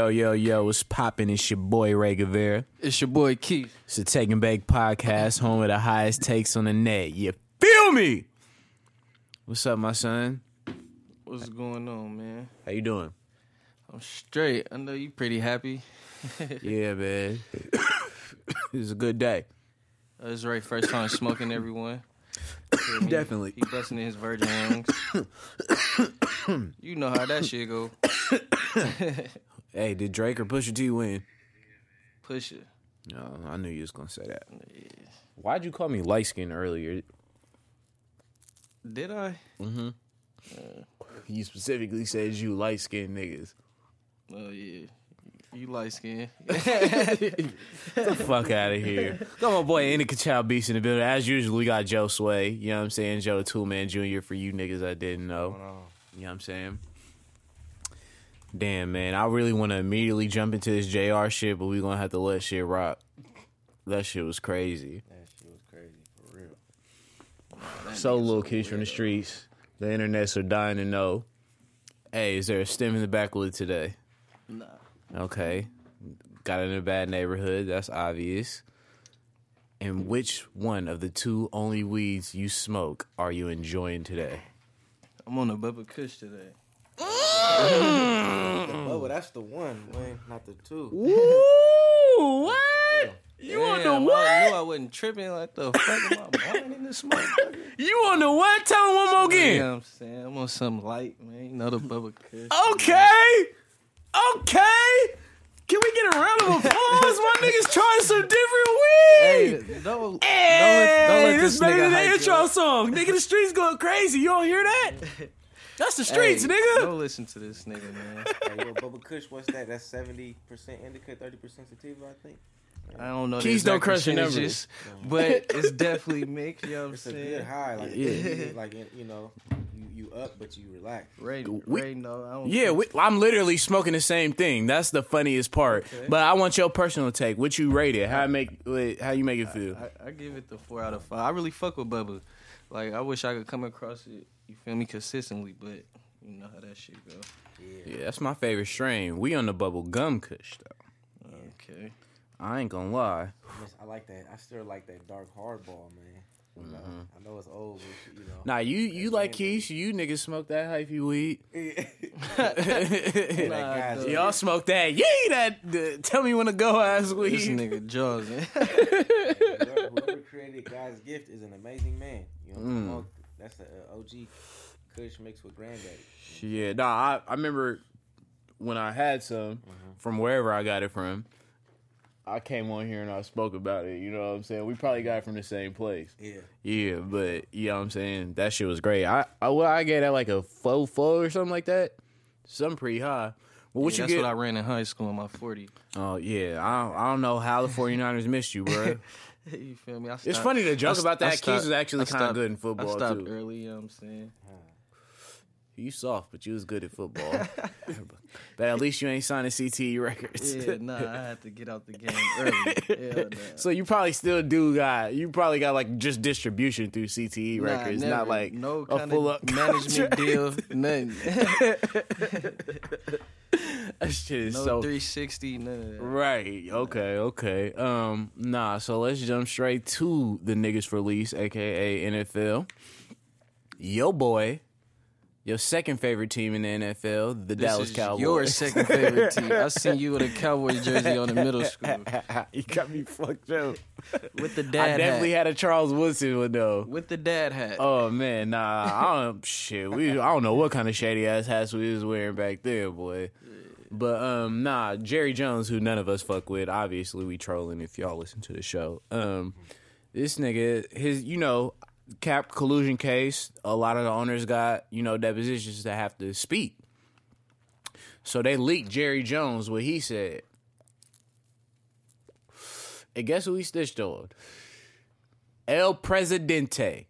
Yo, yo, yo, what's poppin'? It's your boy Ray Guevara. It's your boy Keith. It's the Taking Back podcast, home of the highest takes on the net. You feel me? What's up, my son? What's going on, man? How you doing? I'm straight. I know you pretty happy. yeah, man. it was a good day. That's right. First time smoking everyone. Me? Definitely. He busting in his virgin lungs. you know how that shit go. Hey, did Drake or Pusha T win? Push it. No, I knew you was gonna say that. Why'd you call me light skin earlier? Did I? Mm-hmm. You specifically said you light skinned niggas. Oh yeah. You light skin. the fuck out of here. Got my boy Indica Child Beast in the building. As usual, we got Joe Sway. You know what I'm saying? Joe the Tool Man Jr. for you niggas I didn't know. You know what I'm saying? Damn, man. I really want to immediately jump into this JR shit, but we're going to have to let shit rock. That shit was crazy. That shit was crazy for real. So, little kids from the streets, the internets are dying to know. Hey, is there a stem in the backwood today? nah. Okay. Got in a bad neighborhood. That's obvious. And which one of the two only weeds you smoke are you enjoying today? I'm on a Bubba Kush today. Oh, that's the one, man, not the two. Ooh, what? You on the Damn, I knew I wasn't tripping like the fuck am I blind in this motherfucker? You on the what? Tell him one more You know what I'm saying? I'm on something light, man. You know the Bubba Kush. Okay. Okay. Can we get a round of applause? My niggas trying some different weed. Hey, don't, don't, let, don't let this this better nigga than the hype intro up. song. Nigga, the streets going crazy. You don't hear that? That's the streets, Hey, nigga. Don't listen to this nigga, man. hey, yo, Bubba Kush, what's that? That's seventy percent indica, thirty percent sativa, I think. I don't know. the Keys don't crush your percentages, but it's definitely mixed. You know what I'm It's a saying? good high, like Yeah. like you know, you, you up but you relax. Ray, We- Ray, no, I don't. Yeah, we, I'm literally smoking the same thing. That's the funniest part. Okay. But I want your personal take. What you rate it? How it make? How you make it feel? I, I give it the four out of five. I really fuck with Bubba. Like I wish I could come across it. You feel me consistently, but you know how that shit go. Yeah. Yeah, that's my favorite strain. We on the bubble gum kush though. Okay. I ain't gonna lie. I like that. I still like that dark hardball, man. You know, I know it's old, but you know. Nah, you you like Keish? You niggas smoke that hypey weed? Nah, that. Y'all smoke that? Yee that. the- tell me when to go ass weed. This nigga Jaws, man. whoever, whoever created God's gift is an amazing man. You know, Mm. Smoke, that's the uh, OG Kush mixed with Granddaddy. Yeah, nah. I, I remember when I had some from wherever I got it from. I came on here and I spoke about it. You know what I'm saying? We probably got it from the same place. Yeah, Yeah, but you know what I'm saying? That shit was great. I I, well, I gave that like a faux four or something like that. Something pretty high. Well, what Yeah, you that's get? what I ran in high school in my 40. oh yeah, I don't, I don't know how the 49ers missed you, bro. you feel me? I It's funny to joke I about that. I Keys stopped- was actually kind of good in football I stopped too. early, you know what I'm saying? You soft, but you was good at football. but at least you ain't signing CTE records. Yeah, nah, I had to get out the game early. Nah. So you probably still do got you probably got like just distribution through CTE Nah, records, never. not like no a full up management deal, nothing. That shit is no so 360, none right. Okay, okay. Um, nah. So let's jump straight to the niggas release, aka NFL. Yo boy, your second favorite team in the NFL, the This Dallas is Cowboys. your second favorite team. I seen you with a Cowboys jersey on the middle school you got me fucked up. with the dad. I definitely hat. had a Charles Woodson one though. With the dad hat. Oh man, nah, I don't shit. We I don't know what kind of shady ass hats we was wearing back there, boy. But um, nah, Jerry Jones, who none of us fuck with. Obviously, we trolling if y'all listen to the show. Um, this nigga, his you know, Kap collusion case. A lot of the owners got you know depositions that have to speak. So they leaked Jerry Jones what he said. And guess who he stitched on? El Presidente.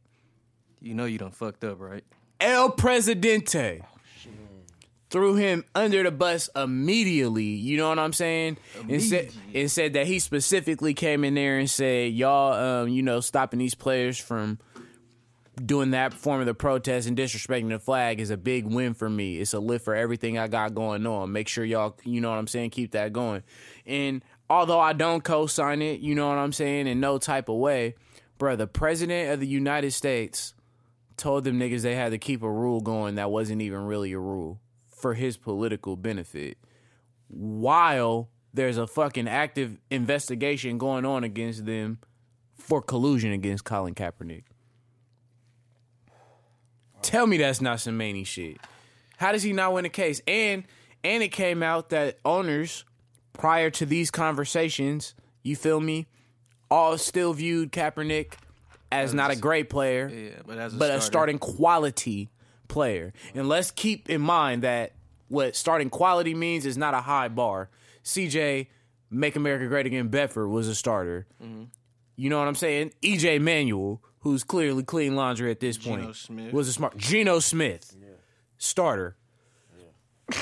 You know you done fucked up, right? El Presidente threw him under the bus immediately. You know what I'm saying? And said, and said that he specifically came in there and said, "Y'all, um, you know, stopping these players from doing that form of the protest and disrespecting the flag is a big win for me. It's a lift for everything I got going on. Make sure y'all, you know what I'm saying, keep that going. And although I don't co-sign it, you know what I'm saying, in no type of way, bro, the president of the United States told them niggas they had to keep a rule going that wasn't even really a rule for his political benefit. While there's a fucking active investigation going on against them for collusion against Colin Kaepernick. Tell me that's not some many shit. How does he not win a case? And and it came out that owners prior to these conversations, you feel me, all still viewed Kaepernick as not a great player, Yeah, but as a but a starting quality player. And let's keep in mind that what starting quality means is not a high bar. CJ, Make America Great Again, Beathard was a starter. Mm-hmm. You know what I'm saying? EJ Manuel, who's clearly clean laundry at this Geno point, Smith. was a smart. Geno Smith, starter.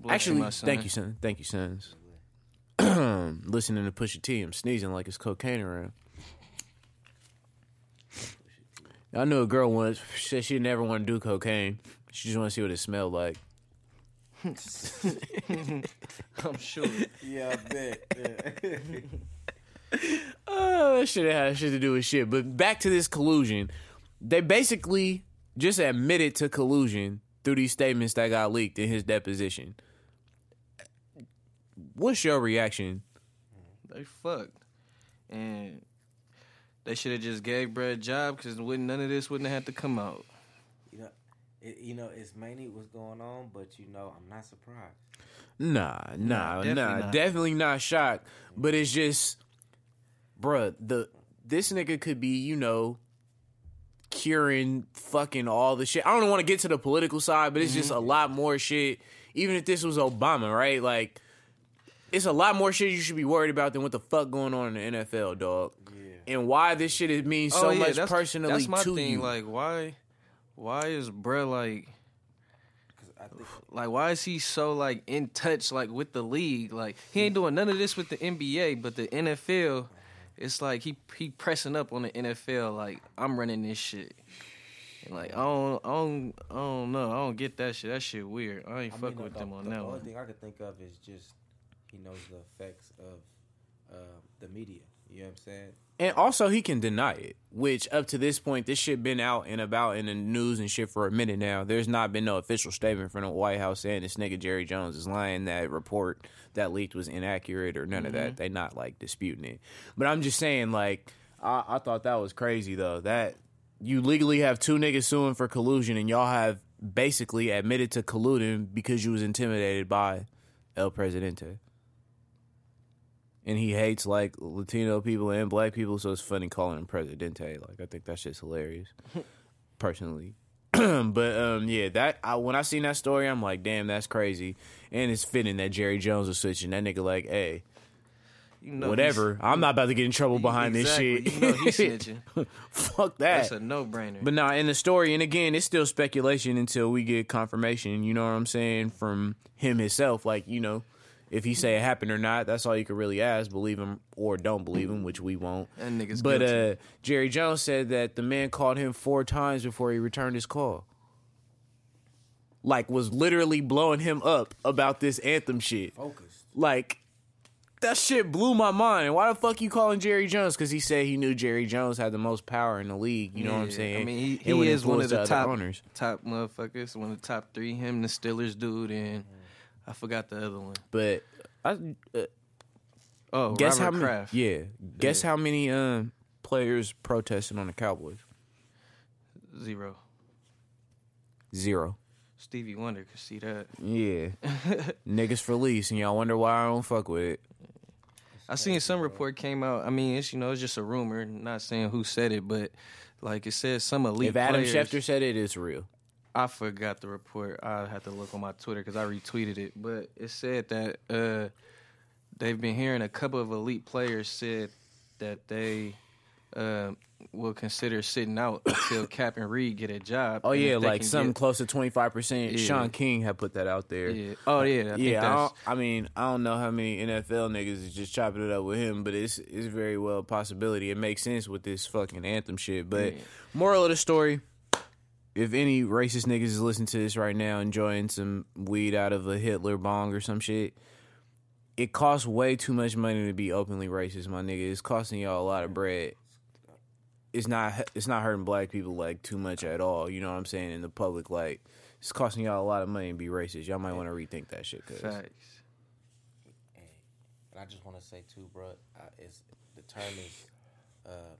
Bless Actually, my son. thank you, son. Thank you, sons. Listening to Pusha T, I'm sneezing like it's cocaine around. I knew a girl once said she never want to do cocaine. She just want to see what it smelled like. I'm sure. Yeah, I bet. Yeah. Oh, that shit had shit to do with shit. But back to this collusion. They basically just admitted to collusion through these statements that got leaked in his deposition. What's your reaction? they fucked, and they should have just gave Brad a job because none of this wouldn't have had to come out. you know, it, you know, it's mainly what's going on, but you know, I'm not surprised. Nah, nah, definitely nah, not. definitely not shocked. But it's just, bruh, the this nigga could be, you know, curing fucking all the shit. I don't want to get to the political side, but it's just Mm-hmm. a lot more shit. Even if this was Obama, right? Like, it's a lot more shit you should be worried about than what the fuck going on in the NFL, dog. Yeah. And why this shit is means so much Oh, that's, personally That's my to thing. you. Like, why, why is bruh like, 'Cause I think like, why is he so like in touch like with the league? Like, he ain't doing none of this with the NBA, but the NFL, it's like he he pressing up on the NFL. Like, I'm running this shit. And like, I don't, I don't, I don't know. I don't get that shit. That shit weird. I ain't I fuck mean, with the, them on the that only one. thing I could think of is just he knows the effects of uh, the media. You know what I'm saying? And also, he can deny it, which up to this point, this shit been out and about in the news and shit for a minute now. There's not been no official statement from the White House saying this nigga Jerry Jones is lying. That report that leaked was inaccurate or none of that. Mm-hmm. They not like disputing it. But I'm just saying, like, I, I thought that was crazy though. That you legally have two niggas suing for collusion, and y'all have basically admitted to colluding because you was intimidated by El Presidente and he hates like Latino people and black people, so it's funny calling him Presidente. Like I think that shit's hilarious, personally. but um, yeah, that I, when I seen that story, I'm like, damn, that's crazy, and it's fitting that Jerry Jones was switching. That nigga like, hey, You know whatever, I'm not about to get in trouble behind Exactly. this shit. You know he's snitching. Fuck that. That's a no brainer. But nah, in the story, and again, it's still speculation until we get confirmation. You know what I'm saying from him himself. Like you know, if he say it happened or not, that's all you can really ask. Believe him or don't believe him, which we won't. That nigga's But uh, Jerry Jones said that the man called him four times before he returned his call. Like was literally blowing him up about this anthem shit. Focused. Like that shit blew my mind. Why the fuck you calling Jerry Jones? Because he said he knew Jerry Jones had the most power in the league. You know what I'm saying? I mean, he, he is one of influence the top owners. top motherfuckers. One of the top three. Him, the Steelers dude, and I forgot the other one. But I uh, Oh, guess Robert how many? Kraft. Yeah, guess how many um, players protested on the Cowboys? Zero. Zero. Stevie Wonder could see that. Yeah, niggas for lease, and y'all wonder why I don't fuck with it. I seen some report came out. I mean, it's you know, it's just a rumor. Not saying who said it, but like it says some elite if Adam players. Schefter said it, it's real. I forgot the report. I had to look on my Twitter because I retweeted it. But it said that uh, they've been hearing a couple of elite players said that they uh, will consider sitting out until Kap and Reid get a job. Oh yeah, like something get- close to twenty five percent. Shaun King had put that out there. Yeah. Oh yeah. I think yeah, I, I mean, I don't know how many NFL niggas is just chopping it up with him, but it's it's very well a possibility. It makes sense with this fucking anthem shit. But Yeah. moral of the story: if any racist niggas is listening to this right now, enjoying some weed out of a Hitler bong or some shit, it costs way too much money to be openly racist, my nigga. It's costing y'all a lot of bread. It's not it's not hurting black people like too much at all. You know what I'm saying? In the public, like it's costing y'all a lot of money to be racist. Y'all might want to rethink that shit. Cause facts. And I just want to say too, bro, uh, it's the term is um,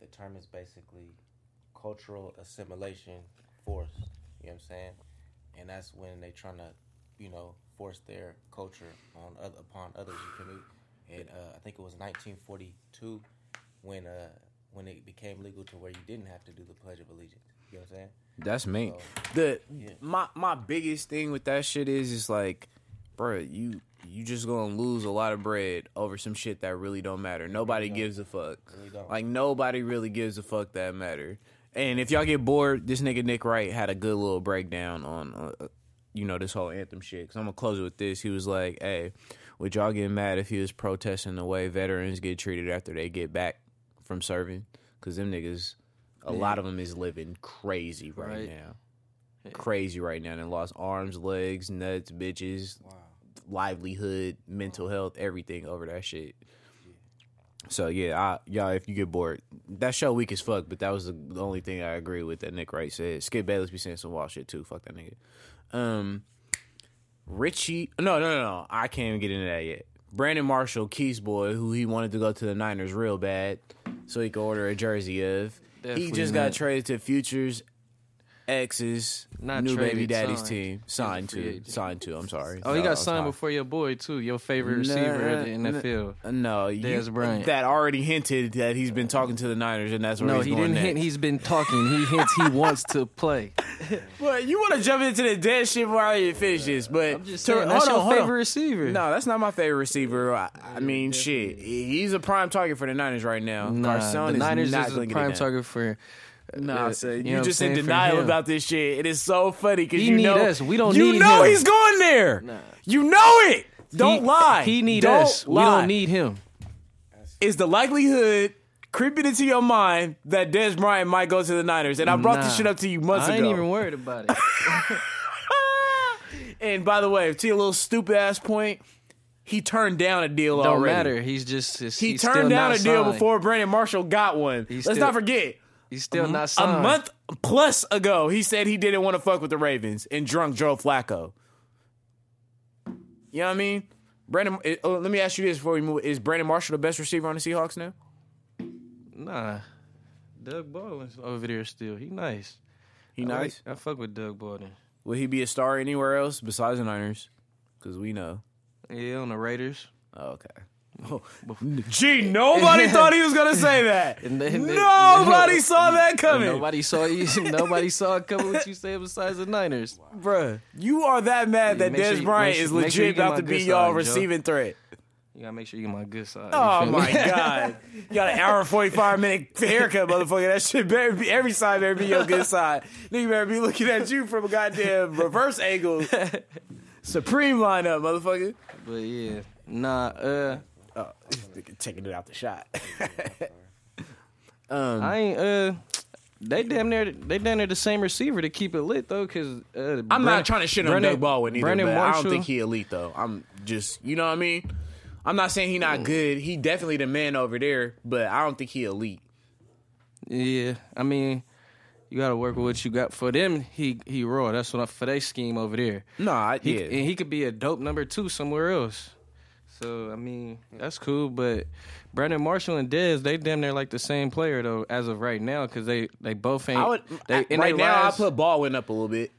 the term is basically cultural assimilation force. You know what I'm saying? And that's when they trying to, you know, force their culture on other, upon others. You feel me? And uh, I think it was 1942 when uh, when it became legal to where you didn't have to do the Pledge of Allegiance. You know what I'm saying? That's me. So, The Yeah. my my biggest thing with that shit is is like, bro, you you just gonna lose a lot of bread over some shit that really don't matter. Nobody don't. gives a fuck. Really don't. Like nobody really gives a fuck that matter. And if y'all get bored, this nigga Nick Wright had a good little breakdown on, uh, you know, this whole anthem shit. Cause I'm gonna close it with this. He was like, "Hey, would y'all get mad if he was protesting the way veterans get treated after they get back from serving? Cause them niggas, a lot of them is living crazy right, Right. now, crazy right now. And lost arms, legs, nuts, bitches, wow. livelihood, mental health, everything over that shit. So yeah, I, y'all, if you get bored, that show weak as fuck. But that was the, the only thing I agree with that Nick Wright said. Skip Bayless be saying some wild shit too. Fuck that nigga. Um, Richie, no, no, no, no. I can't even get into that yet. Brandon Marshall, Keys boy, who he wanted to go to the Niners real bad, so he could order a jersey of. he Definitely just got traded to Futures X's Not new baby traded, daddy's signed. team. Signed free to, agent. signed to. I'm sorry. Oh, he No, got I'm signed sorry. before your boy too. Your favorite receiver in the Nah, NFL. No, you, Dez Bryant. that already hinted that he's been talking to the Niners, and that's where No, he's he going didn't next. hint. He's been talking. He hints he wants to play. But you want to jump into the dead shit before I even finish this? But I'm just to- saying that's hold your hold favorite on. receiver. No, that's not my favorite receiver. I, I mean, shit, he's a prime target for the Niners right now. Nah, Carson the is Niners not is gonna a get prime done. target for. Nah, uh, son, you know just in denial about this shit. It is so funny because you need know us. We don't you need know him. he's going there. Nah. You know it. Don't he, lie. He need don't us. Lie. We don't need him. is the likelihood creeping into your mind that Dez Bryant might go to the Niners? And I brought this shit up to you months ago. I ago. ain't even worried about it. and by the way, to your little stupid ass point, he turned down a deal Don't already. matter. He's just. He he's still turned down a not deal before Brandon Marshall got one. He's Let's still- not forget. He's still not signed. A month plus ago, he said he didn't want to fuck with the Ravens and drunk Joe Flacco. You know what I mean? Brandon, eh, oh, let me ask you this before we move. Is Brandon Marshall the best receiver on the Seahawks now? Nah. Doug Baldwin's over there still. He nice. He I like- nice. I fuck with Doug Baldwin. Will he be a star anywhere else besides the Niners? Because we know. Yeah, on the Raiders. Oh. Gee, nobody thought he was gonna say that. And then- Nobody saw that coming, Nobody saw you. Nobody saw it coming. What you said besides the Niners? Bruh, You are that mad Yeah, that Dez sure Bryant is sure legit get about to be y'all side, Joe. receiving threat. You gotta make sure you get my good side. Oh my god! You got an hour and forty five minute haircut, motherfucker. That shit better be every side better be your good side. Nigga better be looking at you from a goddamn reverse angle. Supreme lineup, motherfucker. But yeah, nah. Uh, Oh, this nigga taking it out the shot. um, I ain't. Uh, they damn near. They damn near the same receiver to keep it lit though. Cause uh, I'm not trying to shit on Brandon- Doug Baldwin either, Brandon but I Marshall, don't think he elite though. I'm just, you know what I mean. I'm not saying he Mm. not good. He definitely the man over there, but I don't think he elite. Yeah, I mean, you got to work with what you got. For them, he he raw. That's what I, for their scheme over there. No, I, He, yeah. and he could be a dope number two somewhere else. So I mean, that's cool. But Brandon Marshall and Dez, they damn near like the same player though, as of right now, because they they both ain't. I would they, in right now. last- I put Baldwin up a little bit.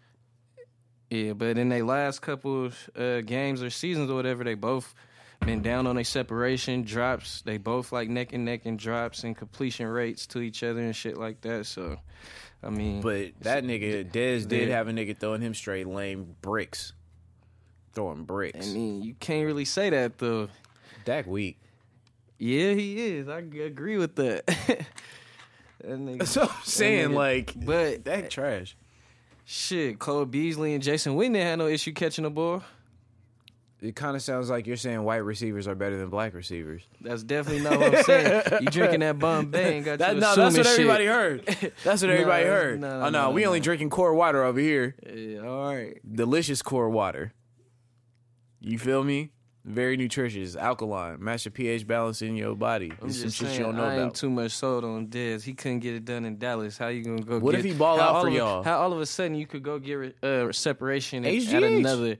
Yeah, but in their last couple uh, games or seasons or whatever, they both been down on their separation drops. They both like neck and neck and drops and completion rates to each other and shit like that. So, I mean, But that nigga Dez did Yeah. have a nigga throwing him straight lame bricks, throwing bricks. I mean, you can't really say that though. Dak weak. Yeah, he is. I agree with that. That nigga- So I'm saying, nigga- like, but that trash. shit, Cole Beasley and Jason Witten didn't have no issue catching the ball. It kind of sounds like you're saying white receivers are better than black receivers. That's definitely not what I'm saying. You drinking that Bombay and got That, you no, assuming that's what shit. everybody heard. That's what No, everybody heard. no, oh no, no, we no. only drinking core water over here. Yeah, all right. Delicious core water. You feel me? Very nutritious, alkaline, match the pH balance in your body. I'm It's some just shit saying, you don't know I ain't about. too much sold on Dez. He couldn't get it done in Dallas. How you gonna go? What get, if he ball how out all for of a- y'all? How all of a sudden you could go get uh, separation at, HGH. at another?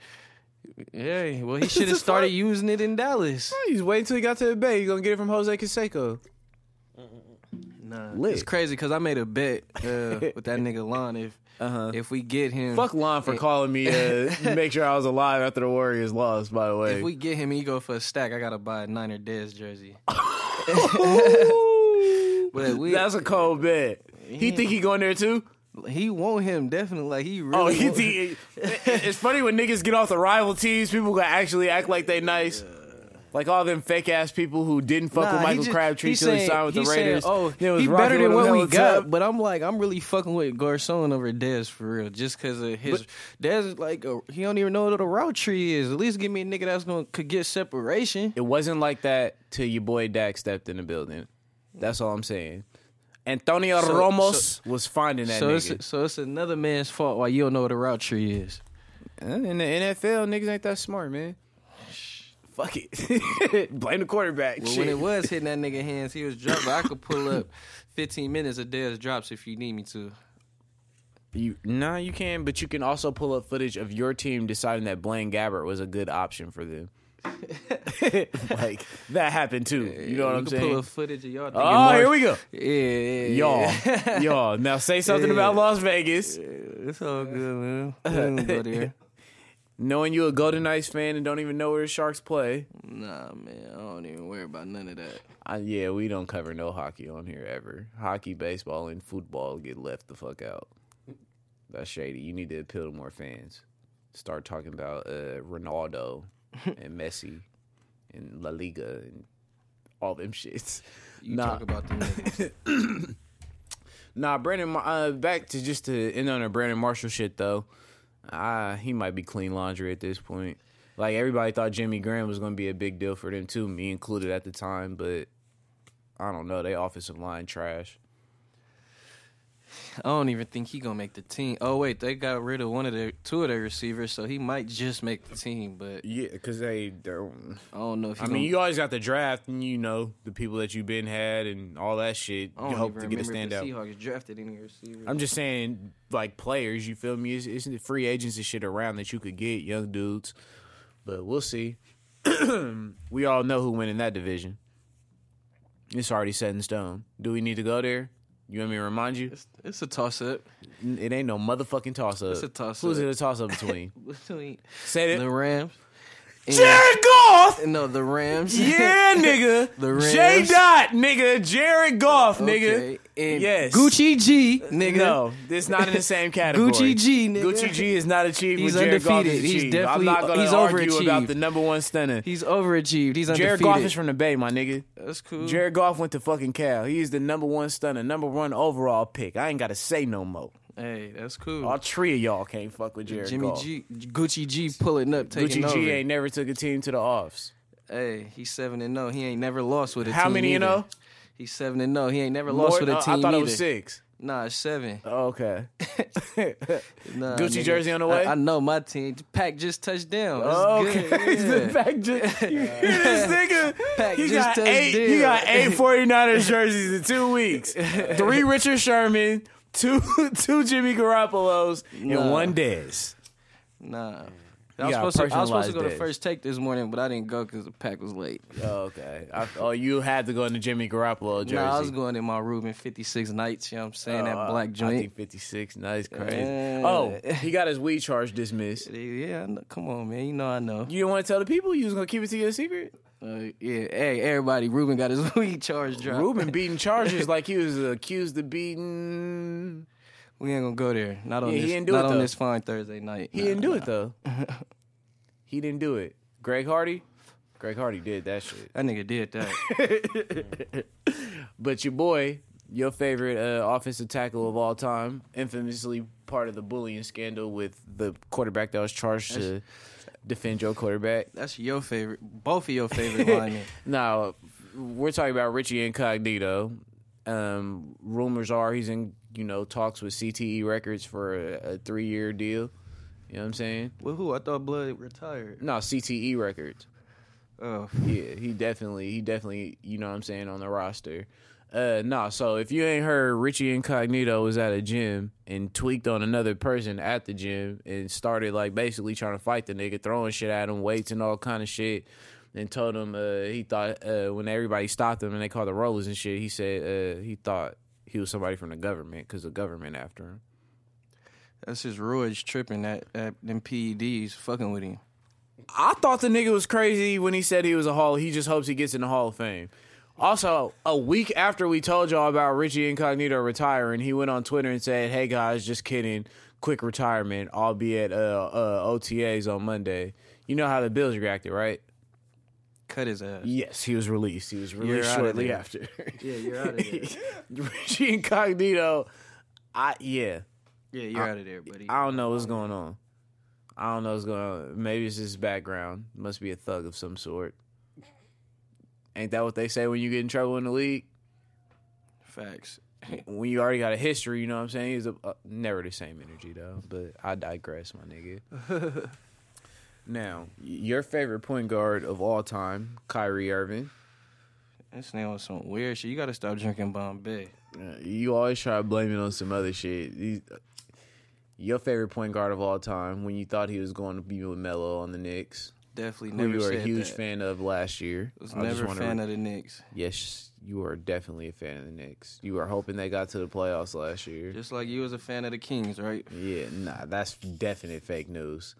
Yeah, well he should have started fuck? using it in Dallas. He's waiting until he got to the bay. He's gonna get it from Jose Canseco. Nah, Lit. it's crazy because I made a bet uh, with that nigga Lon. If Uh-huh. if we get him, Fuck Lon for calling me uh, make sure I was alive after the Warriors lost. By the way, if we get him, and he go for a stack. I gotta buy a Niner Dez jersey. But we, that's a cold bet. He think he going there too? he want him definitely. Like he really. Oh, he want- think it's funny when niggas get off the rival teams. People gonna actually act like they nice. Like all them fake ass people who didn't fuck Nah, with Michael just- Crabtree till he signed with the he saying, Raiders. oh, Then was he better than what we got. tough. But I'm like, I'm really fucking with Garcon over Dez for real, just because of his. Dez like, a, he don't even know what a route tree is. At least give me a nigga that's gonna could get separation. It wasn't like that till your boy Dak stepped in the building. That's all I'm saying. Antonio So- Ramos was finding that So nigga. it's so it's another man's fault why you don't know what a route tree is. Uh, In the NFL, niggas ain't that smart, man. Fuck it. Blame the quarterback. Well, when it was hitting that nigga hands, he was dropped. But I could pull up 15 minutes of Dez drops if you need me to. You nah, you can, but you can also pull up footage of your team deciding that Blaine Gabbert was a good option for them. like that happened too. You know what you I'm can saying? Pull up footage of y'all. oh, here we go, Yeah, yeah, yeah. y'all, y'all. Now say something Yeah. about Las Vegas. It's all good, man. We don't go there. Knowing you a Golden Knights fan and don't even know where the Sharks play. Nah, man, I don't even worry about none of that. I, yeah, we don't cover no hockey on here ever. Hockey, baseball, and football get left the fuck out. That's shady. You need to appeal to more fans. Start talking about uh, Ronaldo and Messi and La Liga and all them shits. You Nah. talk about them. Nah, Brandon. Uh, back to just to end on a Brandon Marshall shit though. Ah, he might be clean laundry at this point. Like everybody thought Jimmy Graham was going to be a big deal for them too, me included at the time. But I don't know. They offensive line trash. I don't even think he gonna make the team. Oh wait, they got rid of one of their two of their receivers, so he might just make the team. But Yeah, because they. They're, I don't know if he I mean, you always got the draft, and you know the people that you've been had and all that shit. I You don't hope even to get a standout. the Seahawks drafted any receivers. I'm just saying, like players, you feel me? Isn't the free agency shit around that you could get young dudes, but we'll see. we all know who went in that division. It's already set in stone. Do we need to go there? You want me to remind you? it's, it's a toss up It ain't no motherfucking toss up. It's a toss-up. Who's it a toss up between? between Say it. the. Rams. And- Jared Goff. No, the Rams. Yeah, nigga. The Rams. J Dot, nigga. Jared Goff, nigga. Okay, and Yes. Gucci G, nigga. No, it's not in the same category. Gucci G, nigga. Gucci G is not achieved. He's Jared undefeated. He's achieved. I'm definitely- not gonna he's argue overachieved. about the number one stunner. He's overachieved. He's undefeated. Jared Goff is from the Bay, my nigga. That's cool. Jared Goff went to fucking Cal. He's the number one stunner, number one overall pick. I ain't got to say no more. Hey, that's cool. All three of y'all can't fuck with Jared Jimmy Goff. G, Gucci G pulling up, taking Gucci over. G ain't never took a team to the offs. Hey, he's seven and no. He ain't never lost with a How team. How many you know? He's seven and no. He ain't never lost More- with a uh, team I thought either. it was six. Nah, it's seven. Oh, okay. Nah, Gucci nigga. jersey on the way? I, I know my team. Pack just touched down. Oh, okay. The fact just- you hear this nigga? Pack He just got touched eight. He got eight 49ers jerseys in two weeks. Three Richard Sherman, two two Jimmy Garoppolo's, and one Dez. Nah. I was, supposed to, I was supposed to go to first take this morning, but I didn't go because the pack was late. Oh, okay. I, oh, you had to go in the Jimmy Garoppolo jersey. Nah, I was going in my Reuben 56 nights, you know what I'm saying? Oh, that black I joint. think 56. Nice, crazy. Yeah. Oh, he got his weed charge dismissed. Yeah, come on, man. You know I know. You didn't want to tell the people? You was going to keep it to your secret? Uh, yeah, hey, everybody, Reuben got his weed charge drop. Reuben beating charges like he was accused of beating. We ain't gonna go there. Not on Yeah, this. not on though. this fine Thursday night. He Nah, didn't do nah. it though. he didn't do it. Greg Hardy, Greg Hardy did that shit. That nigga did that. But your boy, your favorite uh, offensive tackle of all time, infamously part of the bullying scandal with the quarterback that was charged to defend your quarterback. That's your favorite. Both of your favorite linemen. Now, we're talking about Richie Incognito. Um, rumors are he's in, you know, talks with CTE Records for a, a three year deal. You know what I'm saying? With who? I thought Blood retired. No, CTE Records. Oh, Yeah, he definitely, he definitely, you know what I'm saying, on the roster. Uh, no, so if you ain't heard, Richie Incognito was at a gym and tweaked on another person at the gym and started like basically trying to fight the nigga, throwing shit at him, weights and all kind of shit. And told him uh, he thought uh, when everybody stopped him and they called the rollers and shit, he said uh, he thought he was somebody from the government because the government after him. that's his Roy's tripping at, at them PEDs, fucking with him. I thought the nigga was crazy when he said he was a Hall. He just hopes he gets in the Hall of Fame. Also, a week after we told y'all about Richie Incognito retiring, he went on Twitter and said, "Hey guys, just kidding. Quick retirement. I'll be at uh, uh, OTAs on Monday." You know how the Bills reacted, right? Cut his ass. Yes, he was released. He was released outta shortly after. Yeah, you're out of there. Richie Incognito, I yeah, Yeah, you're out of there, buddy. I don't know what's going on. I don't know what's going on. Maybe it's his background. Must be a thug of some sort. Ain't that what they say when you get in trouble in the league? Facts. When you already got a history, you know what I'm saying? He's a, uh, never the same energy though. But I digress, my nigga. now, your favorite point guard of all time, Kyrie Irving. This nigga was some weird shit. You gotta stop drinking Bombay. Uh, you always try to blame it on some other shit. These- your favorite point guard of all time, when you thought he was going to be with Melo on the Knicks. Definitely never you were a huge that. fan of last year. Was I was never a fan re- of the Knicks. Yes, you are definitely a fan of the Knicks. You were hoping they got to the playoffs last year. Just like you was a fan of the Kings, right? Yeah, nah, that's definite fake news.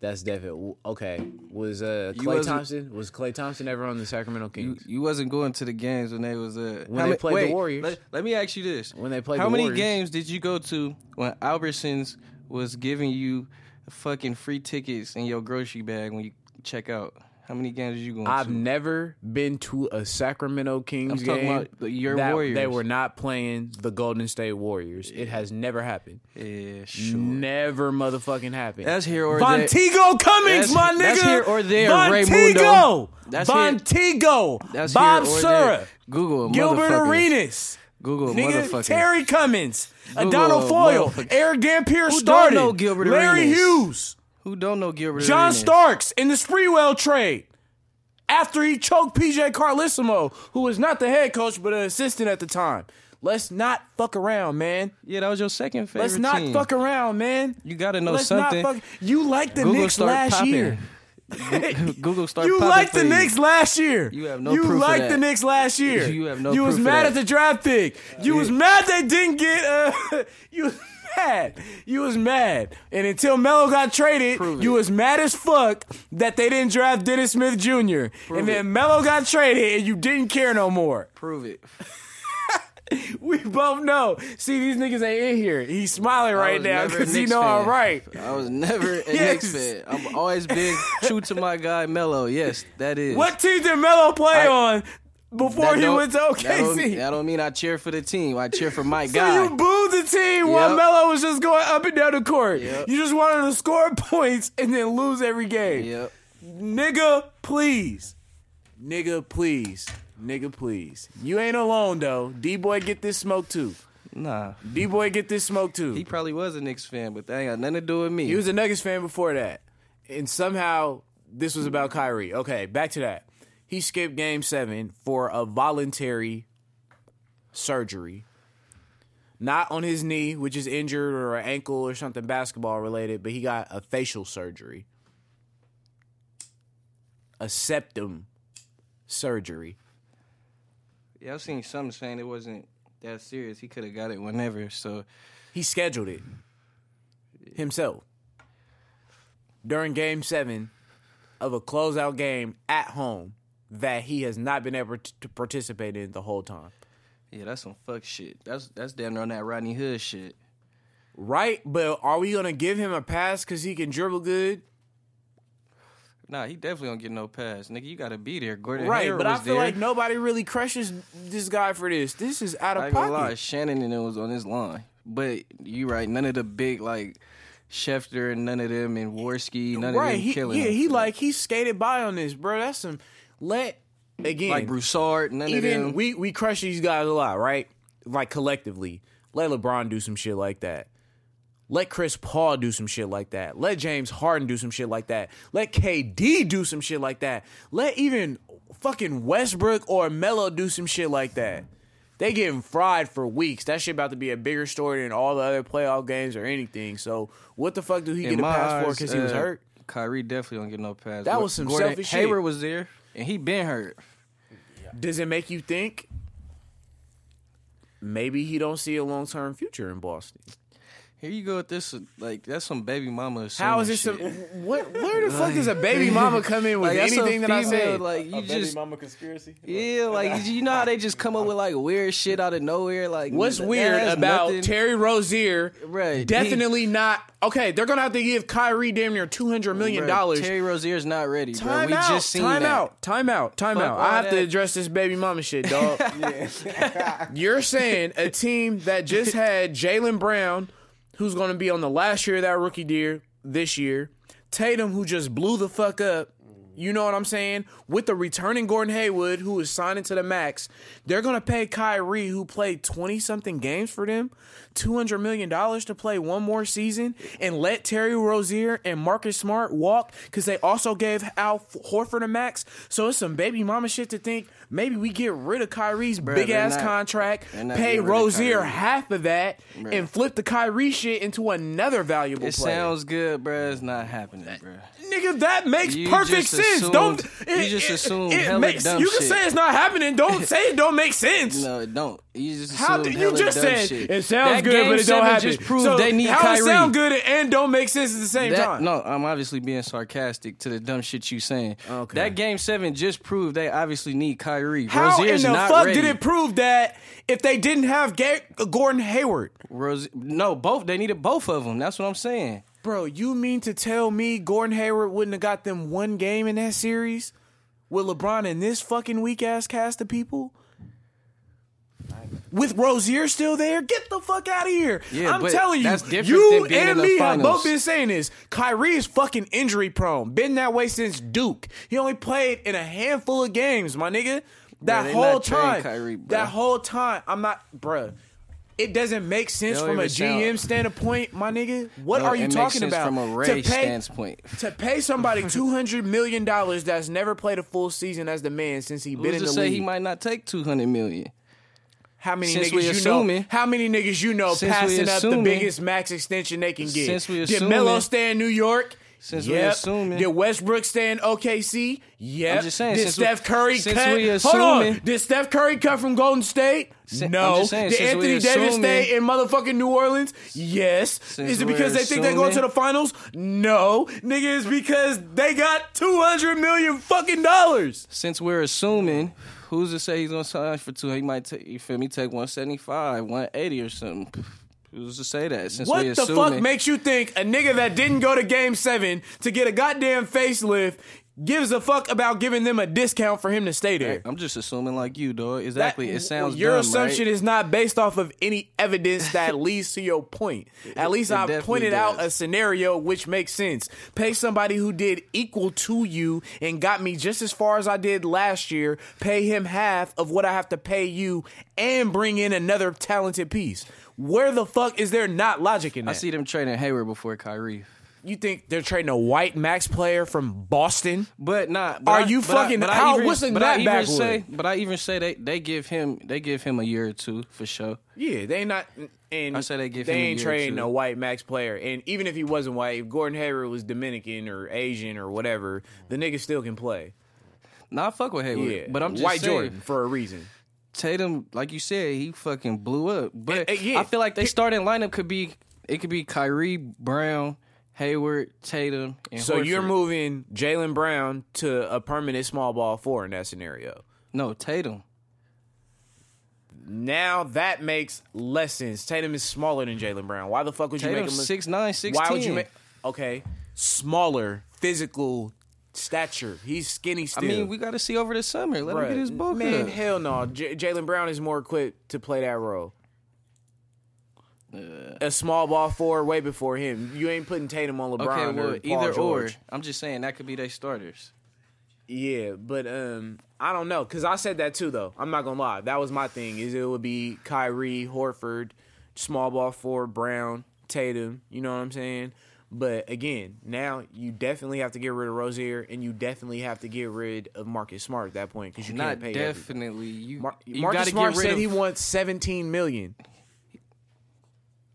That's definite. Okay, was uh Klay Thompson was Klay Thompson ever on the Sacramento Kings you wasn't going to the games when they was uh When they played the Warriors. Let, let me ask you this: when they played How the many Warriors. games did you go to when Albertsons was giving you fucking free tickets in your grocery bag when you check out? How many games did you go I've to? never been to a Sacramento Kings I'm talking game. about the- your that Warriors. They were not playing the Golden State Warriors. It has never happened. yeah, sure. Never motherfucking happened. That's here or there. Montego Cummings, That's- my nigga. that's here or there, Montego. That's here- Montego. That's Bob here Sura. Google Gilbert. Arenas. Google Nigga. Terry Cummings. Google Adonal Foyle. Erick Dampier started. know Gilbert Larry? Hughes. Who don't know Gilbert? John Arenas? Starks in the Sprewell trade. After he choked PJ Carlesimo, who was not the head coach but an assistant at the time. Let's not fuck around, man. Yeah, that was your second favorite. Let's not team. fuck around, man. You gotta know Let's something. not fuck. You like the Google Knicks last popping. year. Google start. You liked the you. Knicks last year. You have no You proof of liked the Knicks last year. You have no You was mad at the draft pick. You was mad they didn't get. Uh, you mad. You was mad. And until Melo got traded, Prove you it. was mad as fuck that they didn't draft Dennis Smith Jr. and it. then Melo got traded, and you didn't care no more. Prove it. We both know. See, these niggas ain't in here. He's smiling right now because he know I'm right. I was never a Yes. Knicks fan. I've always been true to my guy Melo. Yes, that is. What team did Melo play I- on before he went to That don't, OKC? that don't mean I cheer for the team. I cheer for my So guy. you booed the team while Yep. Melo was just going up and down the court. Yep. You just wanted to score points and then lose every game. yep. Nigga, please. Nigga, please. Nigga, please. You ain't alone though. D boy get this smoke too. Nah. D boy get this smoke too. He probably was a Knicks fan, but that ain't got nothing to do with me. He was a Nuggets fan before that. And somehow this was about Kyrie. Okay, back to that. He skipped game seven for a voluntary surgery. Not on his knee, which is injured or an ankle or something basketball related, but he got a facial surgery. A septum surgery. yeah, I've seen some saying it wasn't that serious. He could have got it whenever. So He scheduled it himself during game seven of a closeout game at home that he has not been able to participate in the whole time. yeah, that's some fuck shit. That's that's damn near on that Rodney Hood shit. Right? But are we to give him a pass because he can dribble good? Nah, he definitely don't get no pass, nigga. You gotta be there. Gordon Right, Hayward but I feel there. like nobody really crushes this guy for this. This is out of ain't gonna lie, pocket. Shannon and it was on his line. But you right, none of the big like Schefter and none of them and Worski, none of them he, killing. yeah, him. he like he skated by on this, bro. That's some let again. like Broussard, none of even them. we we crush these guys a lot, right? Like collectively. Let LeBron do some shit like that. Let Chris Paul do some shit like that. Let James Harden do some shit like that. Let KD do some shit like that. Let even fucking Westbrook or Melo do some shit like that. They getting fried for weeks. That shit about to be a bigger story than all the other playoff games or anything. So what the fuck do he In get a pass for eyes, because he was uh, hurt? Kyrie definitely don't get no pass. That was some Gordon selfish shit. Hayward was there, and he been hurt. Does it make you think maybe he don't see a long term future in Boston? Here you go with this, like that's some baby mama. How is this? A, what? Where the fuck does a baby mama come in with like, anything that I female, say? Like you a baby just mama conspiracy. yeah, like you know how they just come up with like weird shit out of nowhere. Like What's that weird has about nothing- Terry Rozier? Right. Definitely not. Okay, they're gonna have to give Kyrie damn near two hundred million Bruh, dollars. Terry Rozier's not ready, bro. Time We out. just seen time that. out. Time out. Time Fuck out. I have to address this baby mama shit, dog. You're saying a team that just had Jaylen Brown, who's going to be on the last year of that rookie deal this year, Tatum, who just blew the fuck up. You know what I'm saying? With the returning Gordon Hayward, who is signing to the max, they're going to pay Kyrie, who played 20 something games for them, $200 million to play one more season and let Terry Rozier and Marcus Smart walk because they also gave Al Horford a max. So it's some baby mama shit to think maybe we get rid of Kyrie's big ass not- contract, pay rid of Rozier half of that, and flip the Kyrie shit into another valuable It player. sounds good, bro. It's not happening, bro. Nigga, that makes You perfect just sense. assumed- don't you just assumed hella makes, dumb You can shit. say it's not happening. Don't say it don't make sense. No, it don't. You just How do you just said shit. it sounds That good, but it don't happen? Just proved so they need how Kyrie. it sound good and don't make sense at the same That- time? no, I'm obviously being sarcastic to the dumb shit you saying. Okay. That game seven just proved they obviously need Kyrie. How Rozier's in the fuck ready. did it prove that if they didn't have Gordon Hayward? Roz- no, both. They needed both of them. That's what I'm saying. Bro, you mean to tell me Gordon Hayward wouldn't have got them one game in that series with LeBron and this fucking weak ass cast of people? With Rozier still there, get the fuck out of here! Yeah, I'm telling you, you than being in and me have both been saying this. Kyrie is fucking injury prone. Been that way since Duke. He only played in a handful of games, my nigga. That they whole time, Kyrie, that whole time, I'm not, bruh. It doesn't make sense from a even sound- GM standpoint, my nigga. What No, are you it makes talking sense about? from a To pay- standpoint. to pay somebody two hundred million dollars that's never played a full season as the man since he been Who's in to the say league. he might not take 200 million? how many since niggas you know? How many niggas you know passing up the biggest max extension they can get? Since we Did Melo stay in New York? Since we yep. assuming- Did Westbrook stay in OKC? Yep. I'm just saying, Did since we- Steph Curry since cut? we Hold on. Did Steph Curry cut from Golden State? Sin- no. I'm just saying, Did Anthony Davis assuming- stay in motherfucking New Orleans? Yes. Is it because they think they're going to the finals? No. Nigga, it's because they got 200 million fucking dollars. Since we're assuming, who's to say he's gonna sign for two? He might take you feel me take 175, 180 or something. Who's to say that? Since What the fuck makes you think a nigga that didn't go to game seven to get a goddamn facelift gives a fuck about giving them a discount for him to stay there? I'm just assuming like you, dog. Exactly. That- it sounds good. your dumb, assumption right? is not based off of any evidence that leads to your point. At least it I definitely pointed out a scenario which makes sense. Pay somebody who did equal to you and got me just as far as I did last year. Pay him half of what I have to pay you, and bring in another talented piece. Where the fuck is there not logic in that? I see them trading Hayward before Kyrie. You think they're trading a white max player from Boston? But not. But Are I- you but I- fucking- but I even- what's but I even say, But I even say they they give him they give him a year or two for sure. Yeah, they not. And I say they give they him ain't trading a white max player. And even if he wasn't white, if Gordon Hayward was Dominican or Asian or whatever, the nigga still can play. Nah, I fuck with Hayward. Yeah, but I'm just white saying, Jordan for a reason. Tatum, like you said, he fucking blew up. But Eh, eh, yeah. I feel like they starting lineup could be it could be Kyrie, Brown, Hayward, Tatum, and So you're moving Jaylen Brown to a permanent small ball four in that scenario. No, Tatum. Now that makes less sense. Tatum is smaller than Jaylen Brown. Why the fuck would you make him? Tatum's look- six nine, six Why would you make? Okay, smaller, physical stature. He's skinny still. I mean, we got to see over the summer. Let him get his bulk Man, up. hell no. J- Jaylen Brown is more equipped to play that role. A small ball forward way before him. You ain't putting Tatum on LeBron Okay, or well, Paul either or. George. I'm just saying that could be their starters. Yeah, but um, I don't know because I said that too. Though I'm not gonna lie, that was my thing. Is it would be Kyrie, Horford, small ball forward, Brown, Tatum. You know what I'm saying? But again, now you definitely have to get rid of Rozier, and you definitely have to get rid of Marcus Smart at that point because you Not can't pay definitely. You, Mar- you Marcus Smart said of. he wants 17 million.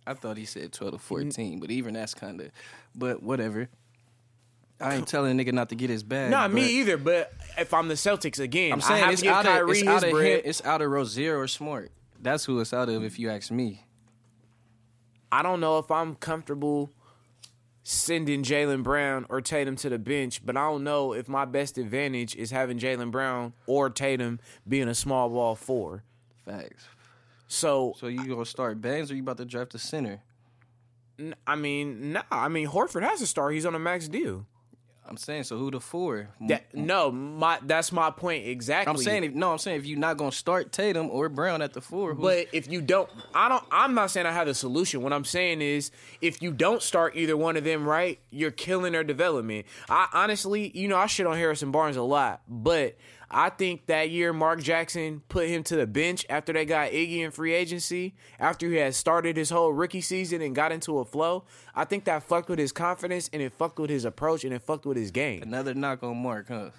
I thought he said 12 to 14, but even that's kind of. But whatever. I ain't telling a nigga not to get his bag. Not me either. But if I'm the Celtics again, I'm I saying have it's out, of, it's out of him. It's out of Rozier or Smart. That's who it's out of, if you ask me. I don't know if I'm comfortable sending Jaylen Brown or Tatum to the bench, but I don't know if my best advantage is having Jaylen Brown or Tatum being a small ball four. Facts. So, So you gonna start Baynes or you about to draft a center? I mean, nah. I mean, Horford has a star. He's on a max deal. I'm saying so. Who the four? That, no, my that's my point exactly. I'm saying if, no. I'm saying if you're not gonna start Tatum or Brown at the four, But if you don't, I don't. I'm not saying I have the solution. What I'm saying is, if you don't start either one of them right, you're killing their development. I honestly, you know, I shit on Harrison Barnes a lot, but I think that year Mark Jackson put him to the bench after they got Iggy in free agency, after he had started his whole rookie season and got into a flow. I think that fucked with his confidence and it fucked with his approach and it fucked with his game. another knock on Mark, huh?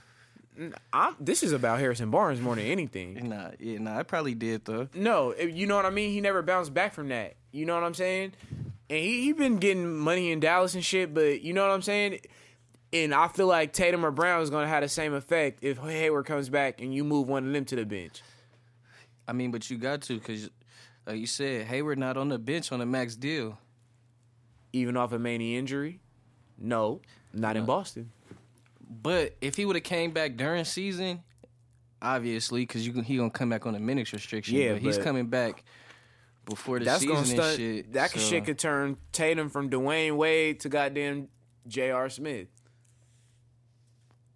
I'm, this is about Harrison Barnes more than anything. Nah, yeah, nah. I probably did though. No, you know what I mean. He never bounced back from that. You know what I'm saying? And he he been getting money in Dallas and shit, but you know what I'm saying. And I feel like Tatum or Brown is gonna have the same effect if Hayward comes back and you move one of them to the bench. I mean, but you got to because, like you said, Hayward not on the bench on a max deal. even off a mania injury. No, not in Boston. But if he would have came back during season, obviously, because you he gonna come back on a minutes restriction. Yeah, but he's but- coming back before the That's season gonna and stunt. shit. that so- shit could turn Tatum from Dwyane Wade to goddamn J.R. Smith.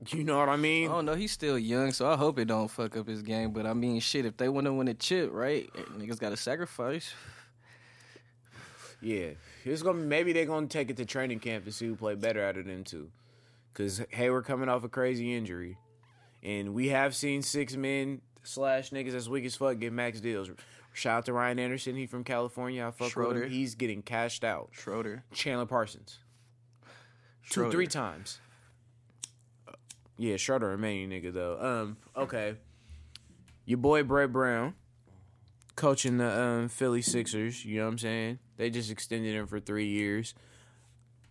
You know what I mean? Oh, I don't know. He's still young, so I hope it don't fuck up his game. But I mean, shit, if they want to win a chip, right? Niggas got to sacrifice. Yeah, it's gonna maybe they're gonna take it to training camp to see who play better out of them two, because Hayward coming off a crazy injury, and we have seen six men slash niggas that's weak as fuck get max deals. Shout out to Ryan Anderson, he from California. I fuck with Schroeder. him. He's getting cashed out. Schroeder, Chandler Parsons, two Schroeder. three times. Yeah, Schroeder remaining nigga though. Um, okay, your boy Brett Brown coaching the um, Philly Sixers. You know what I'm saying? They just extended him for three years.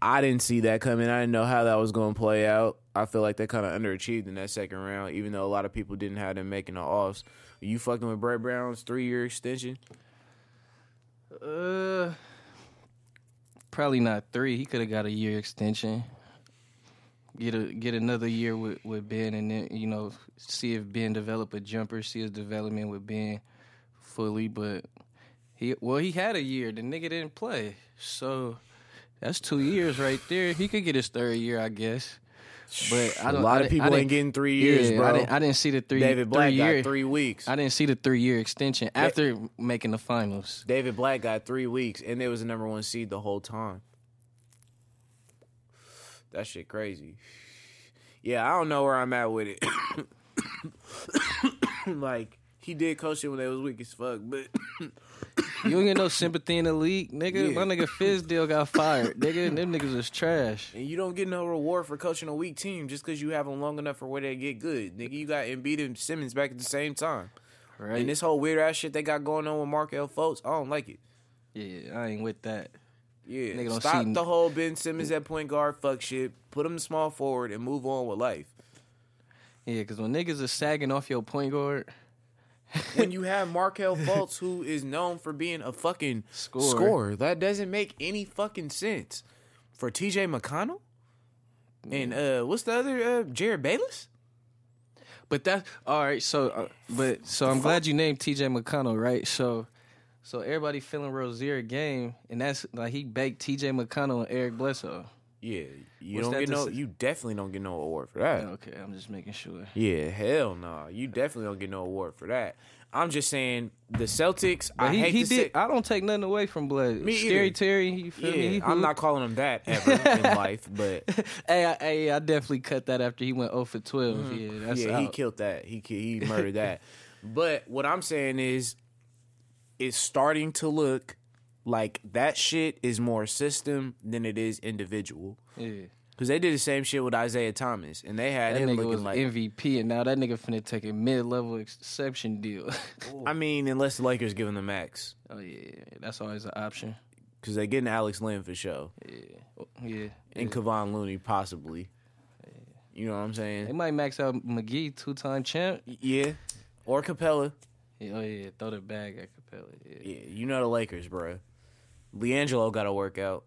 I didn't see that coming. I didn't know how that was going to play out. I feel like they kind of underachieved in that second round, even though a lot of people didn't have them making the offs. You fucking with Brett Brown's three year extension? Uh, probably not three. He could have got a year extension. Get a get another year with, with Ben, and then you know see if Ben develop a jumper. See his development with Ben fully. But he well he had a year. The nigga didn't play, so that's two years right there. He could get his third year, I guess. But I A lot of people ain't getting three years, yeah, bro. I didn't, I didn't see the three. David Blatt three got year, three weeks. I didn't see the three year extension after making the finals. David Blatt got three weeks, and they was the number one seed the whole time. That shit crazy. Yeah, I don't know where I'm at with it. like he did coach it when they was weak as fuck, but You don't get no sympathy in the league, nigga. Yeah. My nigga Fizdale got fired, nigga. And them niggas is trash. and you don't get no reward for coaching a weak team just because you have them long enough for where they get good. Nigga, you got Embiid and Simmons back at the same time. Right? And this whole weird ass shit they got going on with Markelle Fultz, I don't like it. yeah, I ain't with that. Yeah, Nigga stop the whole Ben Simmons at point guard fuck shit. Put him small forward and move on with life. Yeah, because when niggas are sagging off your point guard, when you have Markelle Fultz, who is known for being a fucking Scorer. scorer, that doesn't make any fucking sense. For T.J. McConnell and uh, what's the other uh, Jerryd Bayless? but that all right. So, uh, but so I'm glad you named T.J. McConnell, right? So, so everybody feeling Rozier game, and that's like he baked T.J. McConnell and Eric Bledsoe. Yeah, you What's don't get no. You definitely don't get no award for that. Okay, I'm just making sure. Yeah, hell no. You definitely don't get no award for that. I'm just saying the Celtics. But I he, hate he to did. say, I don't take nothing away from Blood. Me Scary either. Terry, you feel me? He yeah, I'm not calling him that ever in life, but Hey, I, hey, I definitely cut that after he went 0 for 12. Yeah, Mm-hmm. yeah, he out. killed that. He he murdered that. But what I'm saying is, it's starting to look like that shit is more system than it is individual. Yeah. Because they did the same shit with Isaiah Thomas, and they had That him nigga looking was like. MVP, and now that nigga finna take a mid-level exception deal. I mean, unless the Lakers give him the max, oh yeah, that's always an option. because they getting Alex Len for sure, Yeah, oh, yeah. and Kevon Looney possibly. Yeah. You know what I'm saying? They might max out McGee, two-time champ. Yeah, or Capela. Yeah, oh yeah, throw the bag at Capela. Yeah. Yeah, you know the Lakers, bro. LiAngelo got to work out.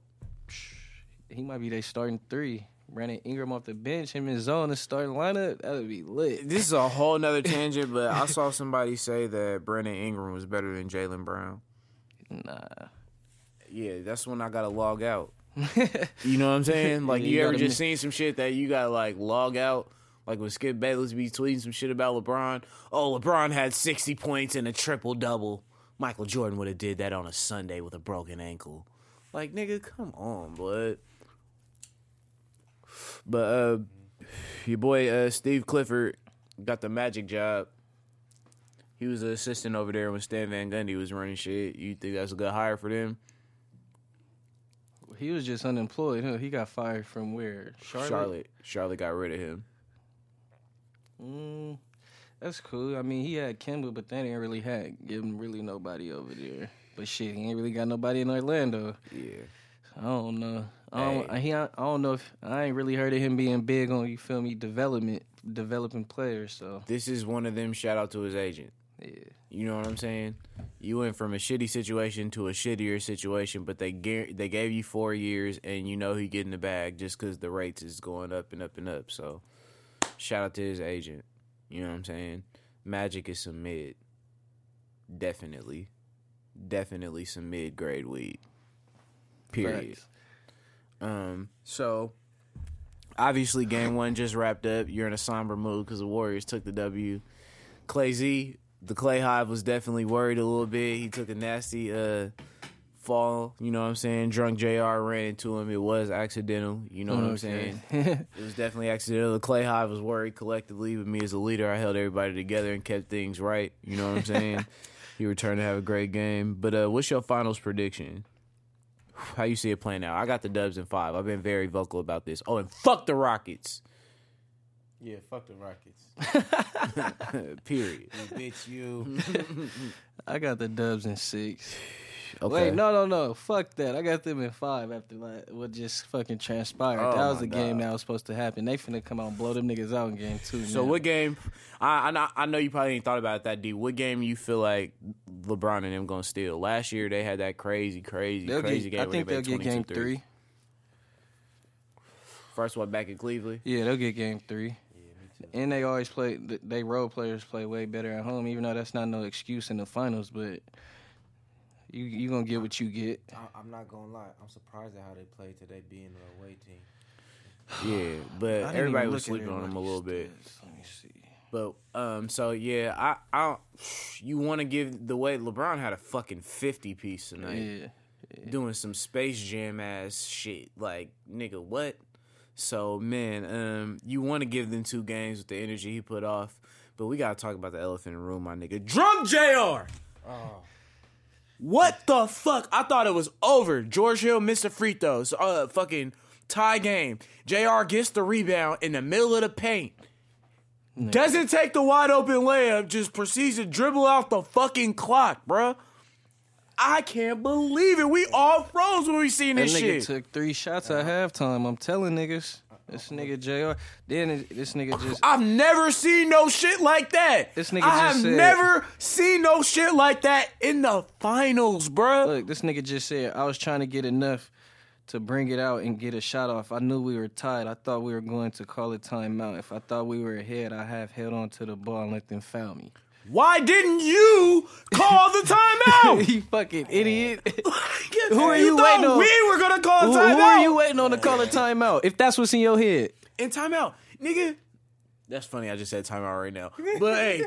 he might be their starting three. Brandon Ingram off the bench, him and Zone the starting lineup. That would be lit. This is a whole nother tangent, but I saw somebody say that Brandon Ingram was better than Jaylen Brown. Nah. Yeah, that's when I gotta log out. You know what I'm saying? Like Yeah, you, you ever gotta just seen some shit that you gotta like log out? Like when Skip Bayless be tweeting some shit about LeBron. Oh, LeBron had 60 points and a triple double. Michael Jordan would have did that on a Sunday with a broken ankle. Like nigga, come on, bud. But uh, your boy uh, Steve Clifford got the Magic job. He was an assistant over there when Stan Van Gundy was running shit. You think that's a good hire for them? He was just unemployed. Huh? He got fired from where? Charlotte. Charlotte. Charlotte got rid of him. Mm, that's cool. I mean, he had Kemba, but they didn't really had him really nobody over there. But shit, he ain't really got nobody in Orlando. Yeah. I don't know. I don't, Hey. he, I don't know if I ain't really heard of him being big on you feel me development, developing players. So This is one of them. Shout out to his agent. yeah, You know what I'm saying? You went from a shitty situation to a shittier situation, but they they gave you four years, and you know he getting the bag just because the rates is going up and up and up. So, shout out to his agent. You know what I'm saying? Magic is some mid, definitely, definitely some mid grade weed. Period. Facts. Um, so obviously game one just wrapped up. You're in a somber mood because the Warriors took the W. Klay Z, the Klay Hive was definitely worried a little bit. He took a nasty uh fall, you know what I'm saying? Drunk JR ran into him. It was accidental, you know what I'm saying? It was definitely accidental. The Klay Hive was worried collectively, but me as a leader, I held everybody together and kept things right. You know what I'm saying? he returned to have a great game. But uh, what's your finals prediction? How you see it playing out? I got the Dubs in five. I've been very vocal about this. Oh, and fuck the Rockets. Yeah, fuck the Rockets. Period. You bitch, you. I got the Dubs in six. Okay. Wait, no, no, no. Fuck that. I got them in five after like, what just fucking transpired. Oh that was the game that was supposed to happen. They finna come out and blow them niggas out in game two. So now. what game? I, I know- I know you probably ain't thought about it that deep. What game you feel like LeBron and them gonna steal? Last year they had that crazy, crazy, They'll crazy get, game. I think they they'll get game 22 three. First one back in Cleveland. Yeah, they'll get game three. And they always play. They role players play way better at home, even though that's not no excuse in the finals. But you you gonna get what you get. I, I'm not gonna lie. I'm surprised at how they played today, being the away team. Yeah, but everybody was sleeping on them a little bit. Let me see. But um, so yeah, I I you want to give the way LeBron had a fucking fifty piece tonight, Yeah, doing some Space Jam ass shit. Like nigga, what? So man, um, you want to give them two games with the energy he put off, but we gotta talk about the elephant in the room, my nigga. Drunk Jr. Oh, What the fuck? I thought it was over. George Hill missed a free throws. Uh, fucking tie game. Jr. gets the rebound in the middle of the paint. Doesn't take the wide open layup. Just proceeds to dribble out the fucking clock, bruh. I can't believe it. We all froze when we seen that this nigga shit. took three shots at halftime. I'm telling niggas. This nigga Jr. Then it- this nigga just I've never seen no shit like that. This nigga I just have said- never seen no shit like that in the finals, bruh. Look, this nigga just said I was trying to get enough to bring it out and get a shot off. I knew we were tied. I thought we were going to call a timeout. If I thought we were ahead, I have held on to the ball and let them foul me. Why didn't you call the timeout? you fucking idiot. who are you, thought waiting on? we were gonna call who, timeout? who are you waiting on to call a timeout? If that's what's in your head, in timeout, nigga. That's funny. I just said timeout right now. But hey,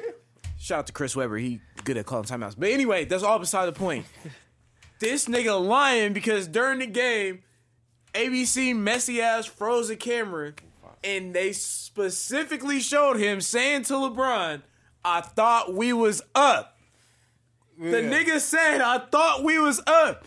shout out to Chris Webber. He good at calling timeouts. But anyway, that's all beside the point. This nigga lying because during the game, ABC messy ass froze the camera, and they specifically showed him saying to LeBron, "I thought we was up." The nigga said, "I thought we was up."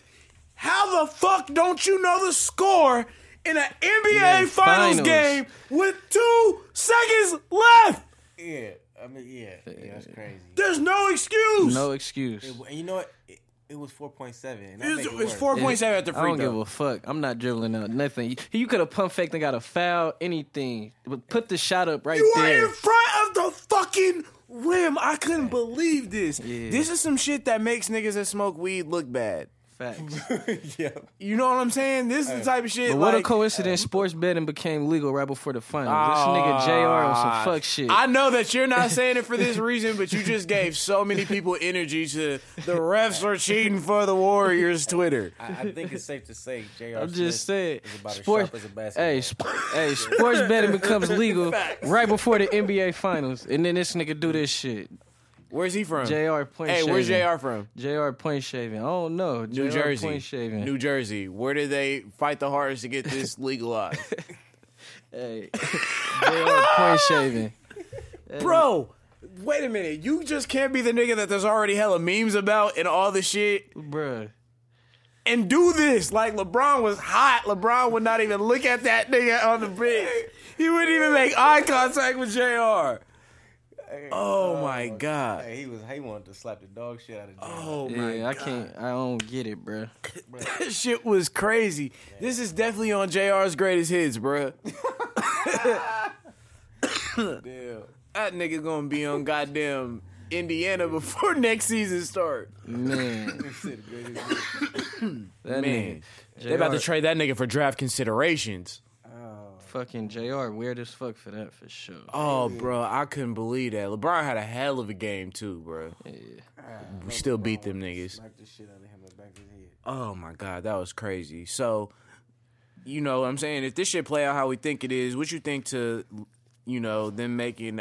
How the fuck don't you know the score in an NBA Yeah, Finals, finals. game with two seconds left? Yeah, I mean, yeah, yeah, that's crazy. There's no excuse. no excuse. And you know what? It, it was four point seven. it's, it's four point seven at the free I don't give a fuck. I'm not dribbling out nothing. You, you could have pump faked and got a foul, anything. But put the shot up right You are there. in front of the fucking rim. I couldn't believe this. Yeah. This is some shit that makes niggas that smoke weed look bad. Facts. yeah. You know what I'm saying? This is the type of shit. But what like, a coincidence! Sports betting became legal right before the finals. Ah, this nigga Jr. on some fuck shit. I know that you're not saying it for this reason, but you just gave so many people energy to the refs are cheating for the Warriors Twitter. I, I think it's safe to say Jr. I'm just saying. is about as Sports, sharp as a basketball. hey, sp- hey, sports betting becomes legal right before the NBA finals, and then this nigga do this shit. Where's he from? Jr. point Hey, where's. JR from? Jr. point shaving. Oh don't. New JR Jersey. point shaving. New Jersey. Where did they fight the hardest to get this legalized? hey, Jr. point shaving. Bro, wait a minute. You just can't be the nigga that there's already hella memes about and all the shit Bruh. and do this. Like LeBron was hot. LeBron would not even look at that nigga on the bench. He wouldn't even make eye contact with JR. Oh, oh my god. Hey, he was he wanted to slap the dog shit out of J.R. Oh my Yeah, I can't. I don't get it, bruh. That shit was crazy. This is definitely on JR's greatest hits, bruh. Damn. That nigga gonna be on goddamn Indiana before next season start. Man, that Man, nigga. they about to trade that nigga for draft considerations. Fucking Jr. Weird as fuck for that for sure. Oh, bro, I couldn't believe that. LeBron had a hell of a game too, bro. Yeah. Ah, we still beat them niggas. The shit out of him the back of his head. Oh my god, that was crazy. So, you know, what I'm saying if this shit play out how we think it is, what you think to, you know, them making?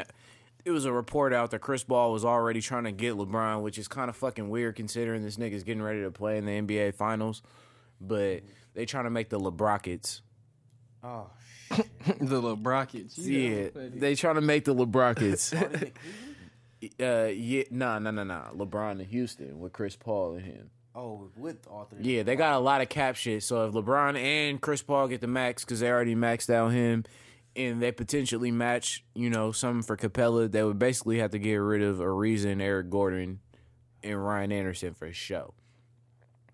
It was a report out that Chris Paul was already trying to get LeBron, which is kind of fucking weird considering this nigga's getting ready to play in the NBA Finals. But mm-hmm. they trying to make the LeBrockets. Oh, the little Brockets. Yeah, they trying to make the LeBrockets. uh, yeah, nah, nah, nah, nah. LeBron in Houston with Chris Paul and him. oh, with all three. Yeah, they got a lot of cap shit. So if LeBron and Chris Paul get the max because they already maxed out him, and they potentially match, you know, something for Capela, they would basically have to get rid of Ariza and Eric Gordon and Ryan Anderson for a show.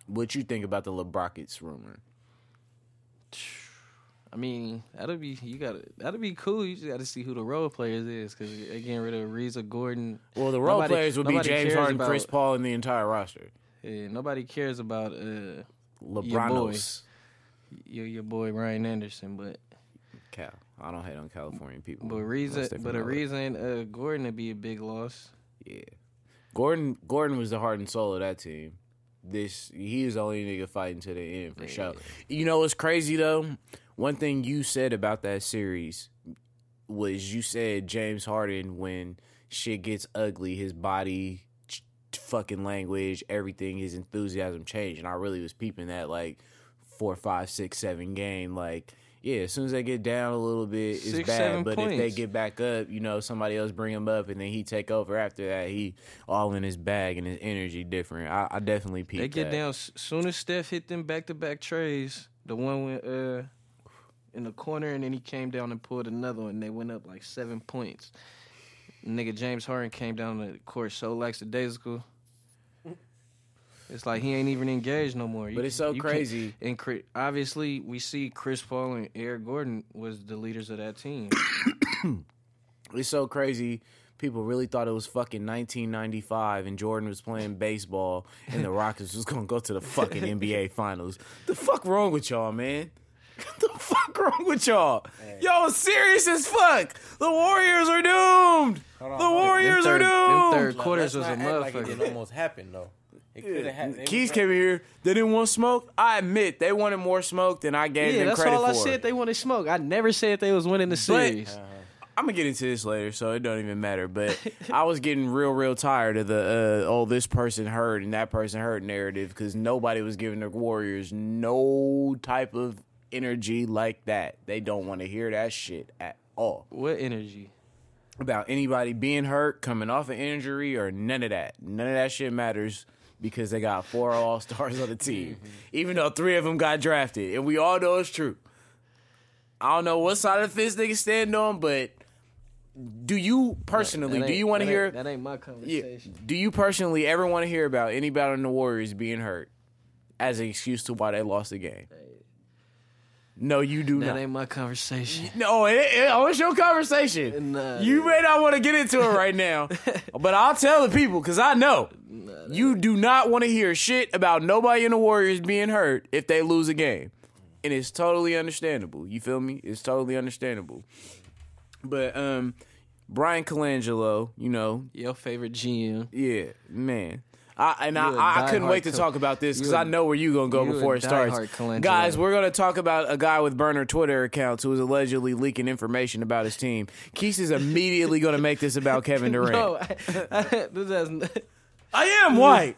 What you think about the LeBrockets rumor? I mean, that'll be you got to that'll be cool. You just got to see who the role players is because they're getting rid of Reza Gordon. Well, the role Nobody- players would be James Harden, about- Chris Paul, and the entire roster. Yeah, nobody cares about uh LeBronos. your your boy Ryan Anderson, but Cal. I don't hate on California people. but unless Reza, they from but a reason uh Gordon would be a big loss. Yeah. Gordon Gordon was the heart and soul of that team. This he was the only nigga fighting to the end for sure. You know what's crazy though? One thing you said about that series was you said James Harden when shit gets ugly, his body ch- fucking language, everything, his enthusiasm changed. And I really was peeping that like four, five, six, seven game. Like, yeah, as soon as they get down a little bit, it's Six, bad. But if they get back up, you know, somebody else bring him up and then he take over after that. He all in his bag and his energy different. I, I definitely peeped They get that. down soon as Steph hit them back to back trays. The one went uh in the corner, and then he came down and pulled another one. They went up like seven points. Nigga James Harden came down the court so lackadaisical. It's like he ain't even engaged no more. You But it's so you can- crazy. And Chri- obviously, we see Chris Paul and Eric Gordon was the leaders of that team. It's so crazy. People really thought it was fucking 1995 and Jordan was playing baseball and the Rockets was gonna go to the fucking NBA finals. The fuck wrong with y'all, man? the fuck wrong with y'all? Y'all serious as fuck. The Warriors are doomed. On, the. Warriors Them are third- them doomed. third- Like, quarters let's was a not act Like it almost happened though. It could have had. it Keys came in here. They didn't want smoke. I admit they wanted more smoke than I gave Yeah, them that's all I for. said. They wanted smoke. I never said they was winning the series. I'm gonna get into this later, so it don't even matter. But I was getting real, real tired of the uh, oh this person hurt and that person hurt narrative because nobody was giving the Warriors no type of energy like that. They don't want to hear that shit at all what energy? about anybody being hurt, coming off an injury, or none of that. None of that shit matters because they got four All Stars on the team, even though three of them got drafted, and we all know it's true. I don't know what side of the fence niggas stand on, but do you personally? Do you want to hear? That ain't my Yeah, conversation. do you personally ever want to hear about anybody in the Warriors being hurt as an excuse to why they lost the game? No, you do not. That ain't my conversation. No, it, it, oh, it's your conversation. Nah. you may not want to get into it right now, but I'll tell the people because I know you do not want to hear shit about nobody in the Warriors being hurt if they lose a game, and it's totally understandable. You feel me? It's totally understandable. But um, Bryan Colangelo, you know, Your favorite GM. yeah, man. I, and I, You a I, I couldn't wait to Col- talk about this because I know where you're gonna go you before it starts. Guys, we're gonna talk about a guy with burner Twitter accounts who is allegedly leaking information about his team. Keith is immediately gonna make this about Kevin Durant. No, I, I, this has n- I am white.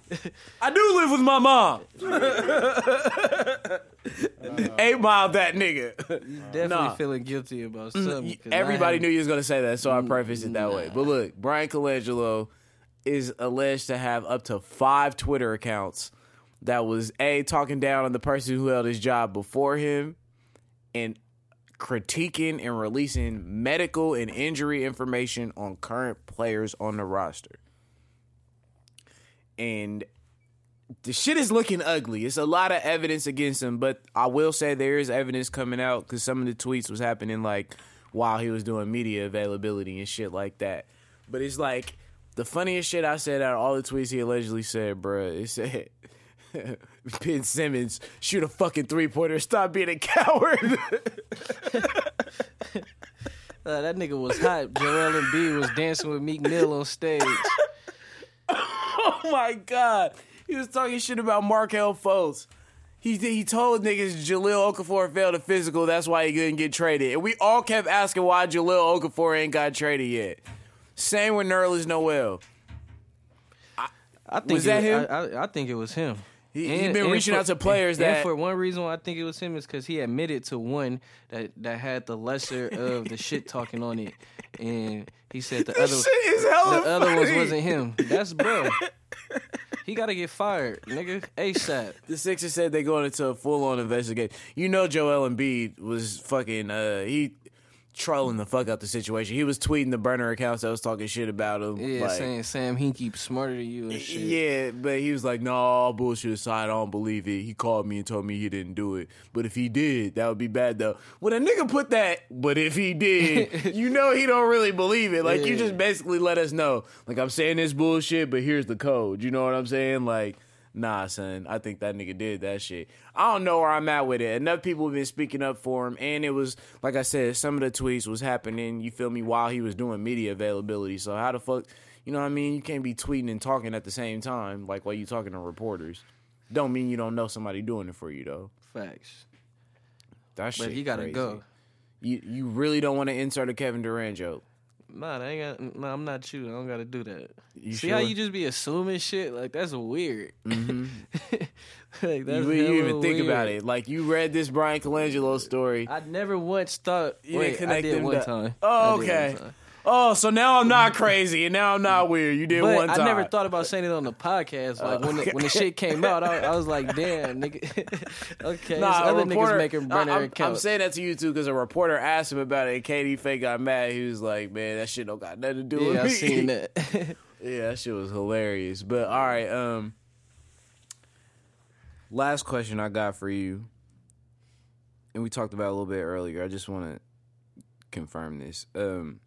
I do live with my mom. Eight mile that nigga. definitely Nah. feeling guilty about mm, something. Everybody knew you was gonna say that, so I prefaced it that way. But look, Bryan Colangelo is alleged to have up to five Twitter accounts that was a talking down on the person who held his job before him, and critiquing and releasing medical and injury information on current players on the roster. And the shit is looking ugly. It's a lot of evidence against him, but I will say there is evidence coming out because some of the tweets was happening like while he was doing media availability and shit like that. But it's like the funniest shit I said out of all the tweets he allegedly said, bruh. It said. Ben Simmons shoot a fucking three pointer. Stop being a coward. Uh, that nigga was hot. Joel Embiid was dancing with Meek Mill on stage. oh my god, he was talking shit about Markelle Fultz. He he told niggas Jahlil Okafor failed a physical. That's why he couldn't get traded. And we all kept asking why Jahlil Okafor ain't got traded yet. Same with Nerlens Noel. I think Was it, that him? I, I, I think it was him. He- he been reaching out to players and that- for one reason why I think it was him is because he admitted to one that that had the lesser of the shit talking on it, and he said the other shit is hella the other ones wasn't him. That's bro. he got to get fired, nigga, asap. The Sixers said they going into a full on investigation. You know, Joel Embiid was fucking. Uh, he trolling the fuck out the situation. He was tweeting the burner accounts that was talking shit about him. Yeah, like, saying Sam Hinkie smarter than you and shit. Yeah, but he was like, "No, all bullshit aside, I don't believe it." He called me and told me he didn't do it, but if he did, that would be bad though. When a nigga put that, but if he did, you know he don't really believe it. Like you just basically let us know, like I'm saying this bullshit, but here's the code. You know what I'm saying? Like, nah, son, I think that nigga did that shit. I don't know where I'm at with it. Enough people have been speaking up for him, and it was like I said, some of the tweets was happening. You feel me? While he was doing media availability, so how the fuck? You know what I mean? You can't be tweeting and talking at the same time, like while you talking to reporters. Don't mean you don't know somebody doing it for you though. Facts. That shit. But he got to crazy. go. You you really don't want to insert a Kevin Durant joke. Nah, that ain't got, nah, I'm not you. I don't got to do that. You See how you just be assuming shit? Like that's weird. Mm-hmm. like You, that's you hella even think about it. Like you read this Bryan Colangelo story. I never once thought. You wait, didn't connect I did them one dots. time. Oh, I okay. Oh, so now I'm not crazy and now I'm not weird. You did But one time. I never thought about saying it on the podcast. Like when the, when the shit came out, I, I was like, "Damn, nigga." okay, Nah, other reporter, niggas making burner I, am accounts. saying that to you too because a reporter asked him about it, and Katie Faye got mad. He was like, "Man, that shit don't got nothing to do with yeah, me." I seen that. Yeah, that shit was hilarious. But all right, um last question I got for you. And we talked about it a little bit earlier. I just want to confirm this. Um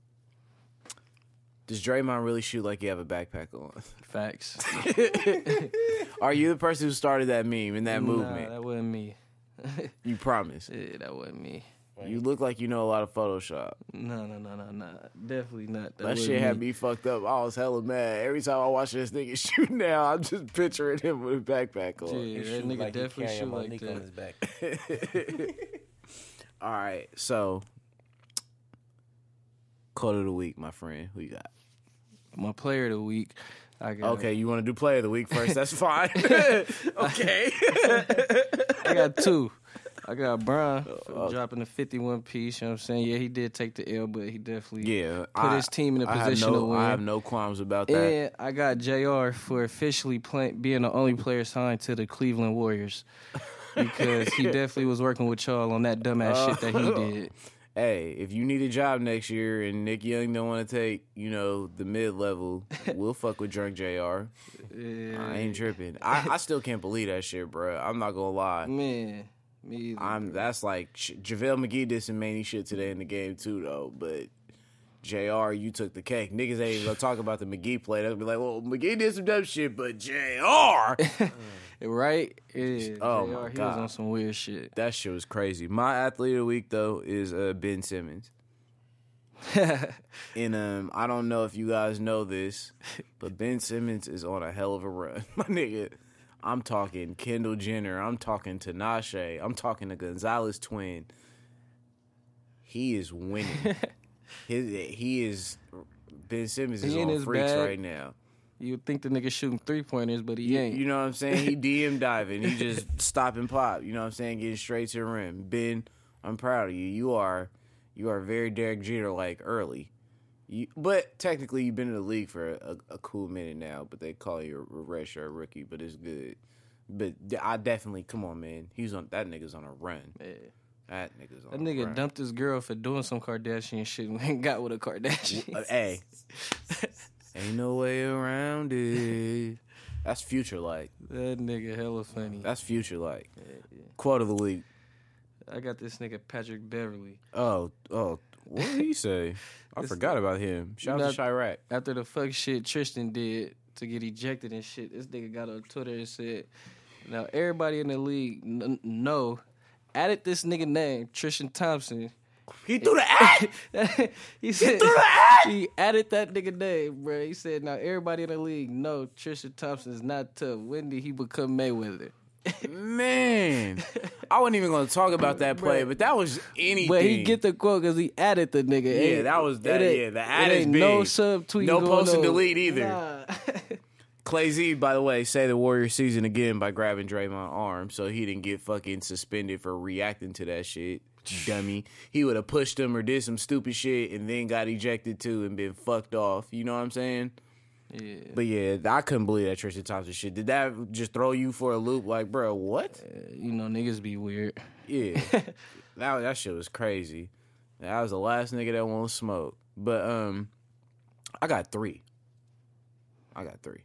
Does Draymond really shoot like you have a backpack on? Facts. Are you the person who started that meme and that Nah, movement? that wasn't me. You promise. Yeah, that wasn't me. You look like you know a lot of Photoshop. No, no, no, no, no. Definitely not. That wasn't shit had me. me fucked up. I was hella mad. Every time I watch this nigga shoot now, I'm just picturing him with a backpack on. Yeah, He that nigga like definitely shoot like Monique that. on his back. All right, so quote of the week, my friend. Who you got? My player of the week. I got Okay, you want to do player of the week first? That's fine. okay. I got two. I got Brian Uh, dropping the 51 piece. You know what I'm saying? Yeah, he did take the L, but he definitely Yeah, put I- his team in a I position no, to win. I have no qualms about that. and I got JR for officially play, being the only player signed to the Cleveland Warriors because he definitely was working with y'all on that dumbass shit that he did. Hey, if you need a job next year and Nick Young don't want to take, you know, the mid level, we'll fuck with Drunk Jr. Yeah, I ain't tripping. I, I still can't believe that shit, bro. I'm not gonna lie. man. Me either. I'm that's like JaVale McGee did some manny shit today in the game too, though. But Jr. You took the cake. Niggas ain't even gonna talk about the McGee play. They'll be like, well, McGee did some dumb shit, but Jr. right? Yeah, Oh, JR, my god, he was on some weird shit. that shit was crazy. My athlete of the week though is uh, Ben Simmons. And um, I don't know if you guys know this, but Ben Simmons is on a hell of a run, my nigga. I'm talking Kendall Jenner. I'm talking Tinashe. I'm talking the Gonzalez twin. He is winning. His, he is Ben Simmons is He in on freaks bag. right now. You would think the nigga shooting three pointers, but he ain't. You know what I'm saying? He DM diving. He just stop and pop. You know what I'm saying? Getting straight to the rim. Ben, I'm proud of you. You are you are very Derek Jeter like early. You, but technically you've been in the league for a, a cool minute now. But they call you a redshirt rookie. But it's good. But I definitely come on, man. He's on that nigga's on a run. Yeah. That nigga's on That nigga run. dumped his girl for doing some Kardashian shit and got with a Kardashian. Hey, ain't no way around it. That's future like. that nigga hella funny. That's future like. Quote of the week. I got this nigga Patrick Beverley. Oh, oh, what did he say? I forgot about him. Shout out to Chiraq. After the fuck shit Tristan did to get ejected and shit, this nigga got on Twitter and said, "Now everybody in the league n- know." Added this nigga name Tristan Thompson. He threw the ad. he said he added that nigga name, bro. He said now everybody in the league know Trisha Thompson is not tough. When did he become Mayweather? Man, I wasn't even going to talk about that play, but that was anything. But he get the quote because he added the nigga. Yeah, Ain't- that was that. ain't- Yeah, the it ad is ain't big. No subtweet. No going post and delete either. Nah. Klay Z, by the way, say the Warrior season again by grabbing Draymond arm, so he didn't get fucking suspended for reacting to that shit. Dummy. He would have pushed him or did some stupid shit and then got ejected too and been fucked off. You know what I'm saying? yeah. But yeah, I couldn't believe that Tristan Thompson shit. Did that just throw you for a loop? Like, bro, what? you know niggas be weird. Yeah, that that shit was crazy. That was the last nigga that won't smoke. But um, I got three. I got three.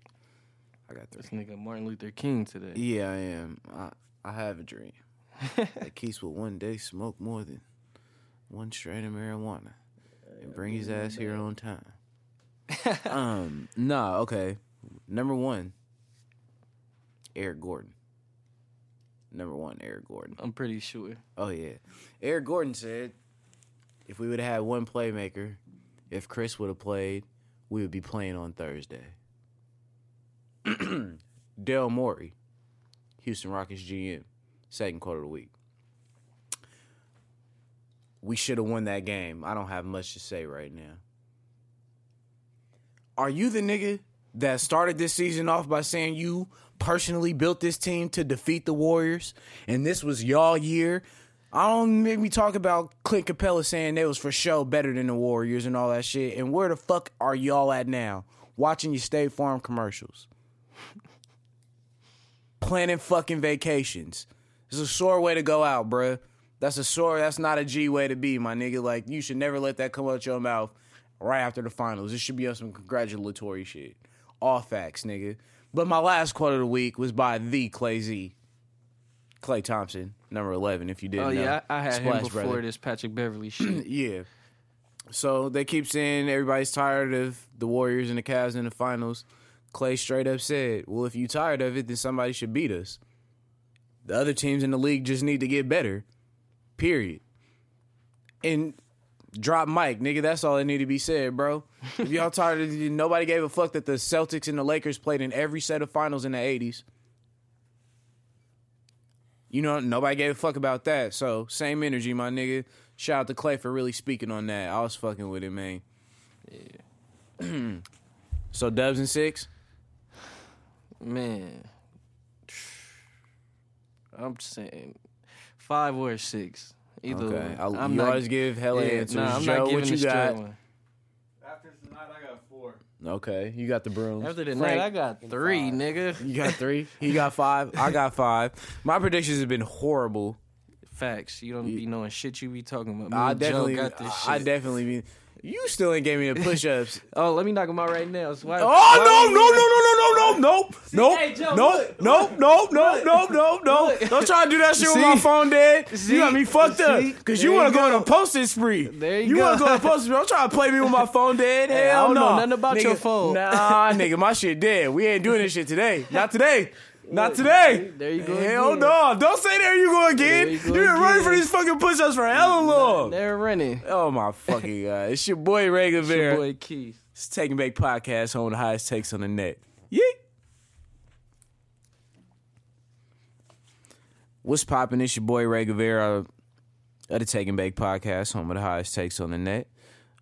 I got three. This nigga Martin Luther King today. Yeah, I am. I I have a dream that Keith will one day smoke more than one strain of marijuana and bring his ass here on time. um, nah, okay. Number one, Eric Gordon. Number one, Eric Gordon. I'm pretty sure. Oh yeah, Eric Gordon said, if we would have had one playmaker, if Chris would have played, we would be playing on Thursday. Daryl Morey, Houston Rockets GM, second quarter of the week. We should have won that game. I don't have much to say right now. Are you the nigga that started this season off by saying you personally built this team to defeat the Warriors and this was y'all year? I don't make me talk about Clint Capela saying they was for show better than the Warriors and all that shit. And where the fuck are y'all at now? Watching your State Farm commercials. Planning fucking vacations. It's a sore way to go out, bruh. That's a sore. That's not a G way to be, my nigga. Like you should never let that come out your mouth right after the finals. This should be on some congratulatory shit. All facts, nigga. But my last quote of the week was by the Klay Z. Klay Thompson, number eleven. If you didn't Oh know, yeah, I, I had him before brother. this Patrick Beverley shit. Yeah. So they keep saying everybody's tired of the Warriors and the Cavs in the finals. Klay straight up said, "Well, if you tired of it, then somebody should beat us. The other teams in the league just need to get better. Period." and drop Mike, nigga. That's all that need to be said, bro. If y'all tired of nobody gave a fuck that the Celtics and the Lakers played in every set of finals in the eighties. You know, nobody gave a fuck about that. So same energy, my nigga. Shout out to Klay for really speaking on that. I was fucking with it, man. Yeah. so Dubs and six. Man, I'm saying five or six. Either Okay, one. I, I'm you not, always give hella yeah, answers. Nah, I'm Joe, not giving what you a straight got? one. After tonight, I got four. Okay, you got the brooms. After the Frank, night, I got three, five. nigga. You got three. He got five. I got five. My predictions have been horrible. Facts. You don't be knowing shit you be talking about. Me I and Joe definitely, got this shit. I definitely mean. You still ain't gave me the push-ups. oh, let me knock him out right now. So why, Oh why no no no no no no no no hey, Joe, no no no no no no no don't try to do that shit with my phone dead. See? You got me fucked up because you want to go on a posting spree. There you go. You want to go. on a posting spree. Don't try to play me with my phone dead. Hey, I don't no. know nothing about Nigga, your phone. Nah, nigga, my shit dead. We ain't doing this shit today. Not today. Not today. There you go Hell again. no. Don't say there you go again. You You've go been running for these fucking push-ups for hella long. They're running. Oh my fucking god. It's your boy Ray It's your boy Keith. It's Taking Back Podcast, home of the highest takes on the net. Yeet. What's poppin'? It's your boy Ray Guevara of the Taking Back Podcast, home of the highest takes on the net.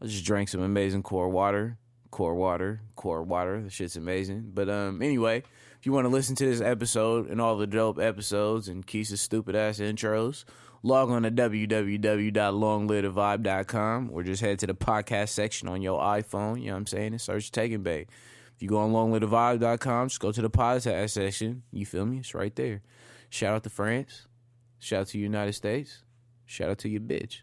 I just drank some amazing core water. Core water. Core water. The shit's amazing. But um anyway, if you want to listen to this episode and all the dope episodes and Keith's stupid ass intros, log on to www.longlivethevibe.com or just head to the podcast section on your iPhone, you know what I'm saying, and search Taking Bay. If you go on longlivethevibe.com, just go to the podcast section. You feel me? It's right there. Shout out to France. Shout out to the United States. Shout out to your bitch.